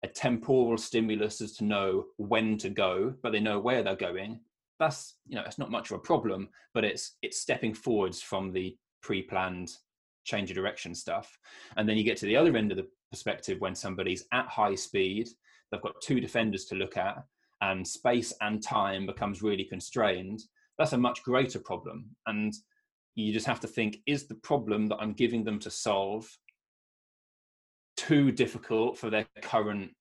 a temporal stimulus as to know when to go, but they know where they're going. That's you know, it's not much of a problem, but it's it's stepping forwards from the pre-planned change of direction stuff. And then you get to the other end of the perspective when somebody's at high speed, they've got two defenders to look at, and space and time becomes really constrained. That's a much greater problem. And you just have to think is the problem that I'm giving them to solve too difficult for their current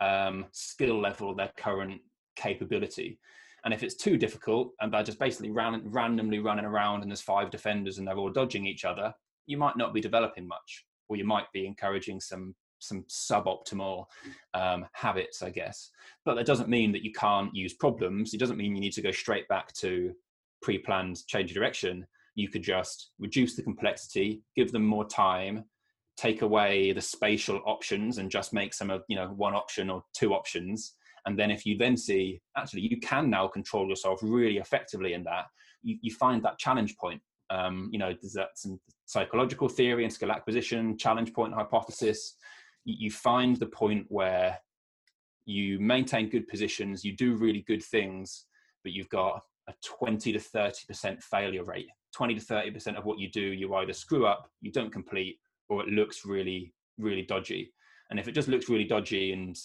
um, skill level, their current capability. And if it's too difficult and they're just basically ran, randomly running around and there's five defenders and they're all dodging each other, you might not be developing much, or you might be encouraging some some suboptimal um, habits, I guess. But that doesn't mean that you can't use problems. It doesn't mean you need to go straight back to pre-planned change of direction. You could just reduce the complexity, give them more time, take away the spatial options and just make some of you know one option or two options. And then if you then see actually you can now control yourself really effectively in that you, you find that challenge point. Um, you know there's that some psychological theory and skill acquisition challenge point hypothesis. You, you find the point where you maintain good positions you do really good things but you've got a 20 to 30 percent failure rate. 20 to 30 percent of what you do you either screw up you don't complete or it looks really really dodgy. And if it just looks really dodgy and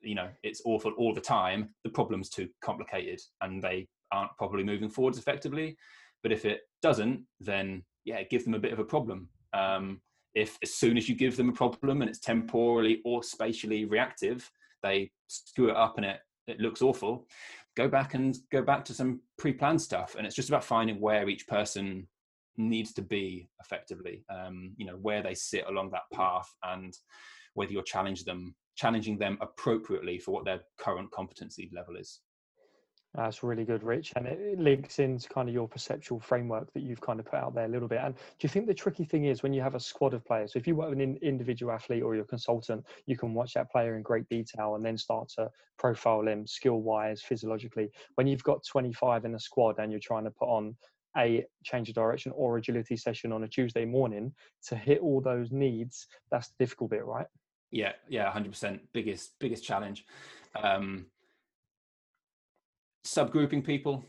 you know it's awful all the time the problem's too complicated and they aren't probably moving forwards effectively. But if it doesn't then yeah give them a bit of a problem. Um, if as soon as you give them a problem and it's temporally or spatially reactive they screw it up and it it looks awful go back and go back to some pre-planned stuff. And it's just about finding where each person needs to be effectively um, you know where they sit along that path and whether you're challenge them challenging them appropriately for what their current competency level is
that's really good, Rich. And it links into kind of your perceptual framework that you've kind of put out there a little bit. And do you think the tricky thing is when you have a squad of players? So if you work with an individual athlete or you're a consultant, you can watch that player in great detail and then start to profile him skill wise, physiologically. When you've got 25 in a squad and you're trying to put on a change of direction or agility session on a Tuesday morning to hit all those needs, that's the difficult bit, right?
Yeah, yeah, hundred percent. Biggest biggest challenge. Um, subgrouping people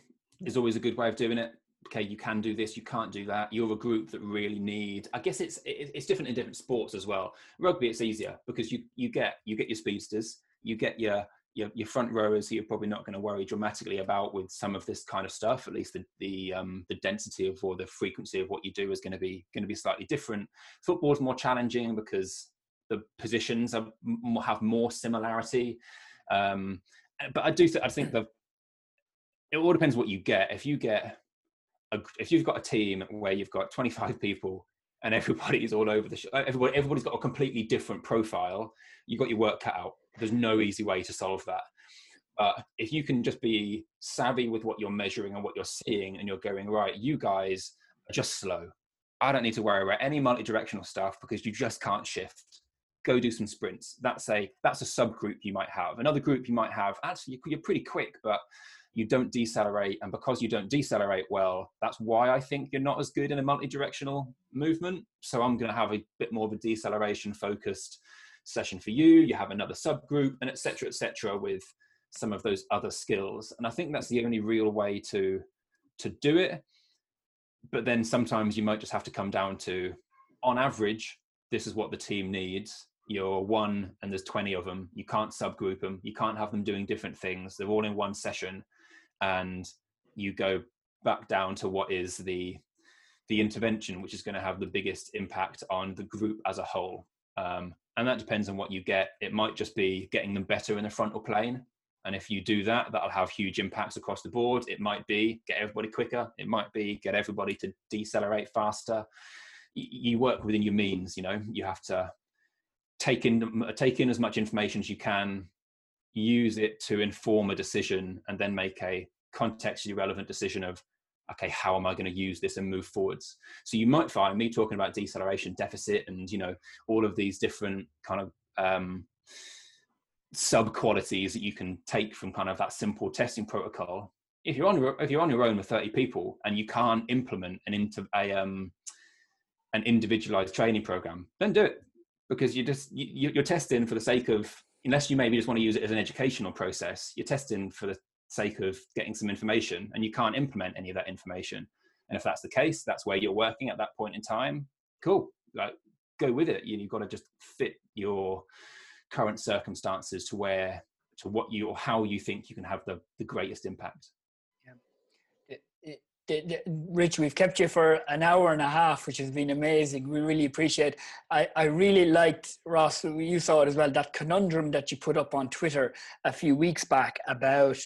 is always a good way of doing it. Okay, you can do this, you can't do that. You're a group that really need. I guess it's it's different in different sports as well. Rugby, it's easier because you you get you get your speedsters, you get your your, your front rowers you're probably not going to worry dramatically about with some of this kind of stuff. At least the the, um, the density of or the frequency of what you do is going to be going to be slightly different. Football is more challenging because the positions are, have more similarity. Um, but I do. Th- I think the it all depends what you get. If you get a, if you've got a team where you've got 25 people and everybody's all over the show, everybody everybody's got a completely different profile. You've got your work cut out. There's no easy way to solve that. But if you can just be savvy with what you're measuring and what you're seeing, and you're going right, you guys are just slow. I don't need to worry about any multi-directional stuff because you just can't shift. Go do some sprints. That's a that's a subgroup you might have. Another group you might have. Actually, you're pretty quick, but you don't decelerate. And because you don't decelerate well, that's why I think you're not as good in a multi-directional movement. So I'm going to have a bit more of a deceleration focused session for you. You have another subgroup, and etc. etc. with some of those other skills. And I think that's the only real way to to do it. But then sometimes you might just have to come down to, on average, this is what the team needs. You're one and there's 20 of them. You can't subgroup them. You can't have them doing different things. They're all in one session and you go back down to what is the the intervention which is going to have the biggest impact on the group as a whole um, and that depends on what you get. It might just be getting them better in the frontal plane. And if you do that that'll have huge impacts across the board. It might be get everybody quicker. It might be get everybody to decelerate faster. You work within your means you know. You have to take in take in as much information as you can use it to inform a decision and then make a contextually relevant decision of okay how am i going to use this and move forwards? So you might find me talking about deceleration deficit and you know all of these different kind of um, sub qualities that you can take from kind of that simple testing protocol. If you're on your if you're on your own with 30 people and you can't implement an into a um an individualized training program then do it. Because you just you, you're testing for the sake of unless you maybe just want to use it as an educational process, you're testing for the sake of getting some information and you can't implement any of that information. And if that's the case, that's where you're working at that point in time. Cool. Like go with it. You, have got to just fit your current circumstances to where to what you or how you think you can have the, the greatest impact. Yeah.
Rich, we've kept you for an hour and a half, which has been amazing. We really appreciate. I I really liked Ross. You saw it as well. That conundrum that you put up on Twitter a few weeks back about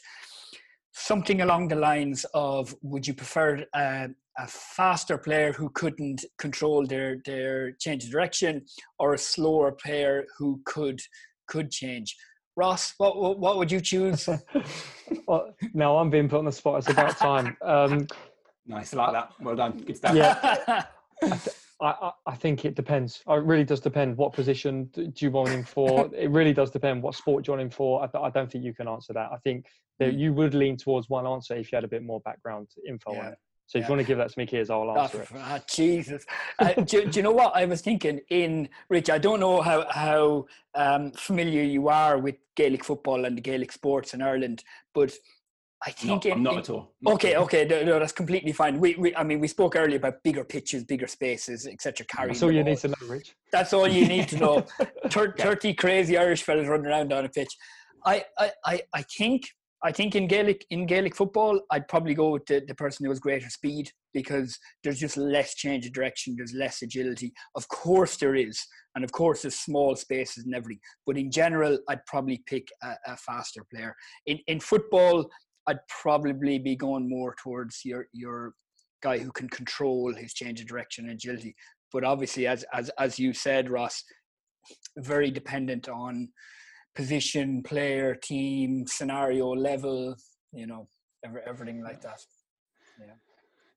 something along the lines of: Would you prefer a, a faster player who couldn't control their their change of direction, or a slower player who could could change? Ross, what what would you choose?
well, now I'm being put on the spot. It's about time. Um,
Nice, I like that. Well done. Good stuff.
Yeah. I, I, I, think it depends. It really does depend. What position do you want him for? it really does depend. What sport you want him for? I, I don't think you can answer that. I think that mm. you would lean towards one answer if you had a bit more background info yeah. on it. So if yeah. you want to give that to me, Kears, I'll answer oh, it.
Oh, Jesus. uh, do, do, you know what I was thinking in, Rich, I don't know how, how um, familiar you are with Gaelic football and the Gaelic sports in Ireland, but I think
in, not
in,
at all. Not
okay, okay, no, no, that's completely fine. We, we, I mean, we spoke earlier about bigger pitches, bigger spaces, etc.
That's all you need to know, Rich.
That's all you need to know. Thirty yeah. crazy Irish fellas running around on a pitch. I, I, I, I think, I think in Gaelic in Gaelic football, I'd probably go with the, the person who has greater speed because there's just less change of direction, there's less agility. Of course, there is, and of course, there's small spaces and everything. But in general, I'd probably pick a, a faster player. In in football, I'd probably be going more towards your your guy who can control his change of direction and agility. But obviously, as as as you said, Ross, very dependent on position, player, team, scenario, level. You know, every, everything like that. Yeah.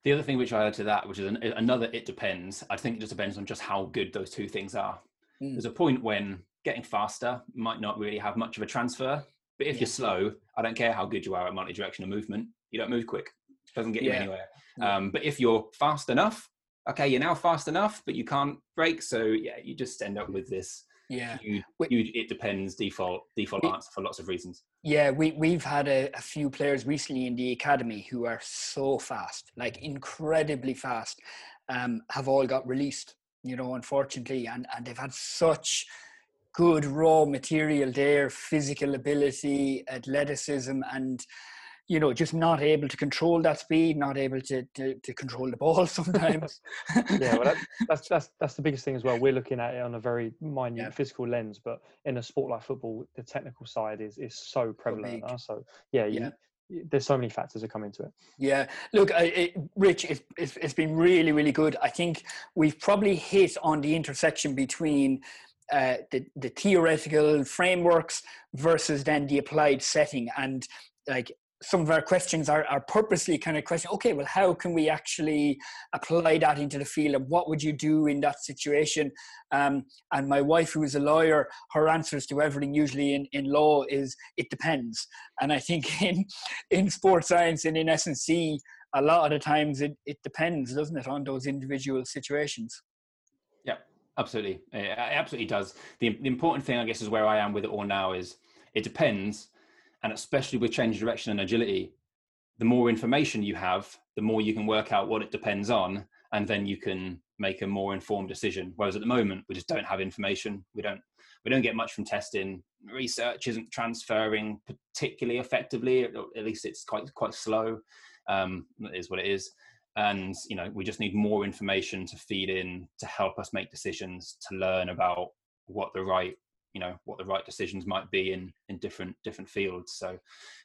The other thing which I add to that, which is an, another, it depends. I think it just depends on just how good those two things are. Mm. There's a point when getting faster might not really have much of a transfer but if yeah. you're slow, I don't care how good you are at multi-directional movement. You don't move quick. It doesn't get you anywhere. Um, but if you're fast enough, okay, you're now fast enough, but you can't brake. So yeah, you just end up with this.
Yeah,
you, you, it depends. Default default we, answer for lots of reasons.
Yeah, we we've had a, a few players recently in the academy who are so fast, like incredibly fast, um, have all got released. You know, unfortunately, and and they've had such good raw material there, physical ability, athleticism, and you know, just not able to control that speed, not able to to, to control the ball sometimes.
yeah, well, that, that's that's that's the biggest thing as well. We're looking at it on a very minute yeah. physical lens, but in a sport like football, the technical side is is so prevalent. So, so yeah, you, yeah. there's so many factors that come into it.
Yeah, look, it, Rich, it's, it's, it's been really, really good. I think we've probably hit on the intersection between uh, the, the theoretical frameworks versus then the applied setting. And like some of our questions are, are purposely kind of question okay well how can we actually apply that into the field and what would you do in that situation? Um, and my wife who is a lawyer her answers to everything usually in, in law is it depends. And i think in in sports science and in S&C a lot of the times it, it depends doesn't it on those individual situations
absolutely. It absolutely does. The, the important thing i guess is where i am with it all now is it depends and especially with change direction and agility the more information you have the more you can work out what it depends on and then you can make a more informed decision. Whereas at the moment we just don't have information. We don't we don't get much from testing. Research isn't transferring particularly effectively. At least it's quite quite slow um, is what it is and you know we just need more information to feed in to help us make decisions to learn about what the right you know what the right decisions might be in in different different fields. So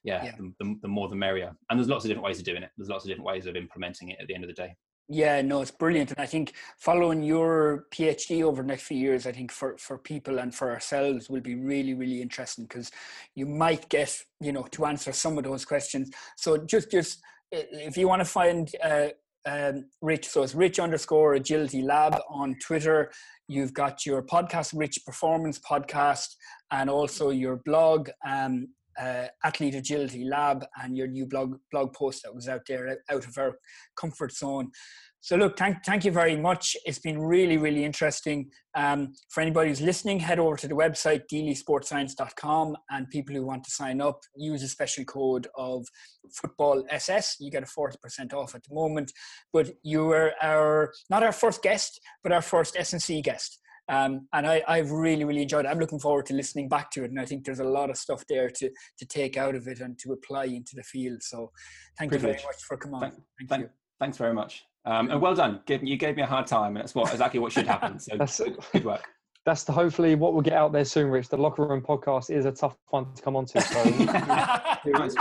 yeah, yeah. The, the, the, more the merrier. And there's lots of different ways of doing it. There's lots of different ways of implementing it at the end of the day.
Yeah no it's brilliant. And i think following your phd over the next few years i think for for people and for ourselves will be really really interesting because you might get you know to answer some of those questions. So just just if you want to find uh, um, Rich. So it's Rich underscore Agility Lab on Twitter. You've got your podcast, Rich Performance Podcast, and also your blog, um, uh, Athlete Agility Lab, and your new blog blog post that was out there out of our comfort zone. So look, thank, thank you very much. It's been really, really interesting. Um, for anybody who's listening, head over to the website, deelysportscience.com and people who want to sign up, use a special code of football SS. You get a 40% off at the moment. But you were our, not our first guest, but our first S&C guest. Um, and I, I've really, really enjoyed it. I'm looking forward to listening back to it. And I think there's a lot of stuff there to, to take out of it and to apply into the field. So thank Privilege. you very much for coming on. Thank,
thank, thank you. Thanks very much. Um, and well done. You gave me a hard time, and that's what exactly what should happen. So that's, good work.
That's the, hopefully what we'll get out there soon, Rich. The locker room podcast is a tough one to come onto. So,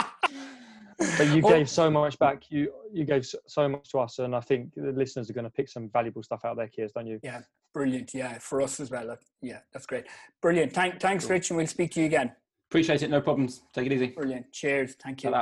but you gave so much back. You you gave so much to us, and I think the listeners are going to pick some valuable stuff out there, Kears, don't you?
Yeah, brilliant. Yeah, for us as well. Yeah, that's great. Brilliant. Thank, thanks, Rich, and we'll speak to you again.
Appreciate it. No problems. Take it easy.
Brilliant. Cheers. Thank you.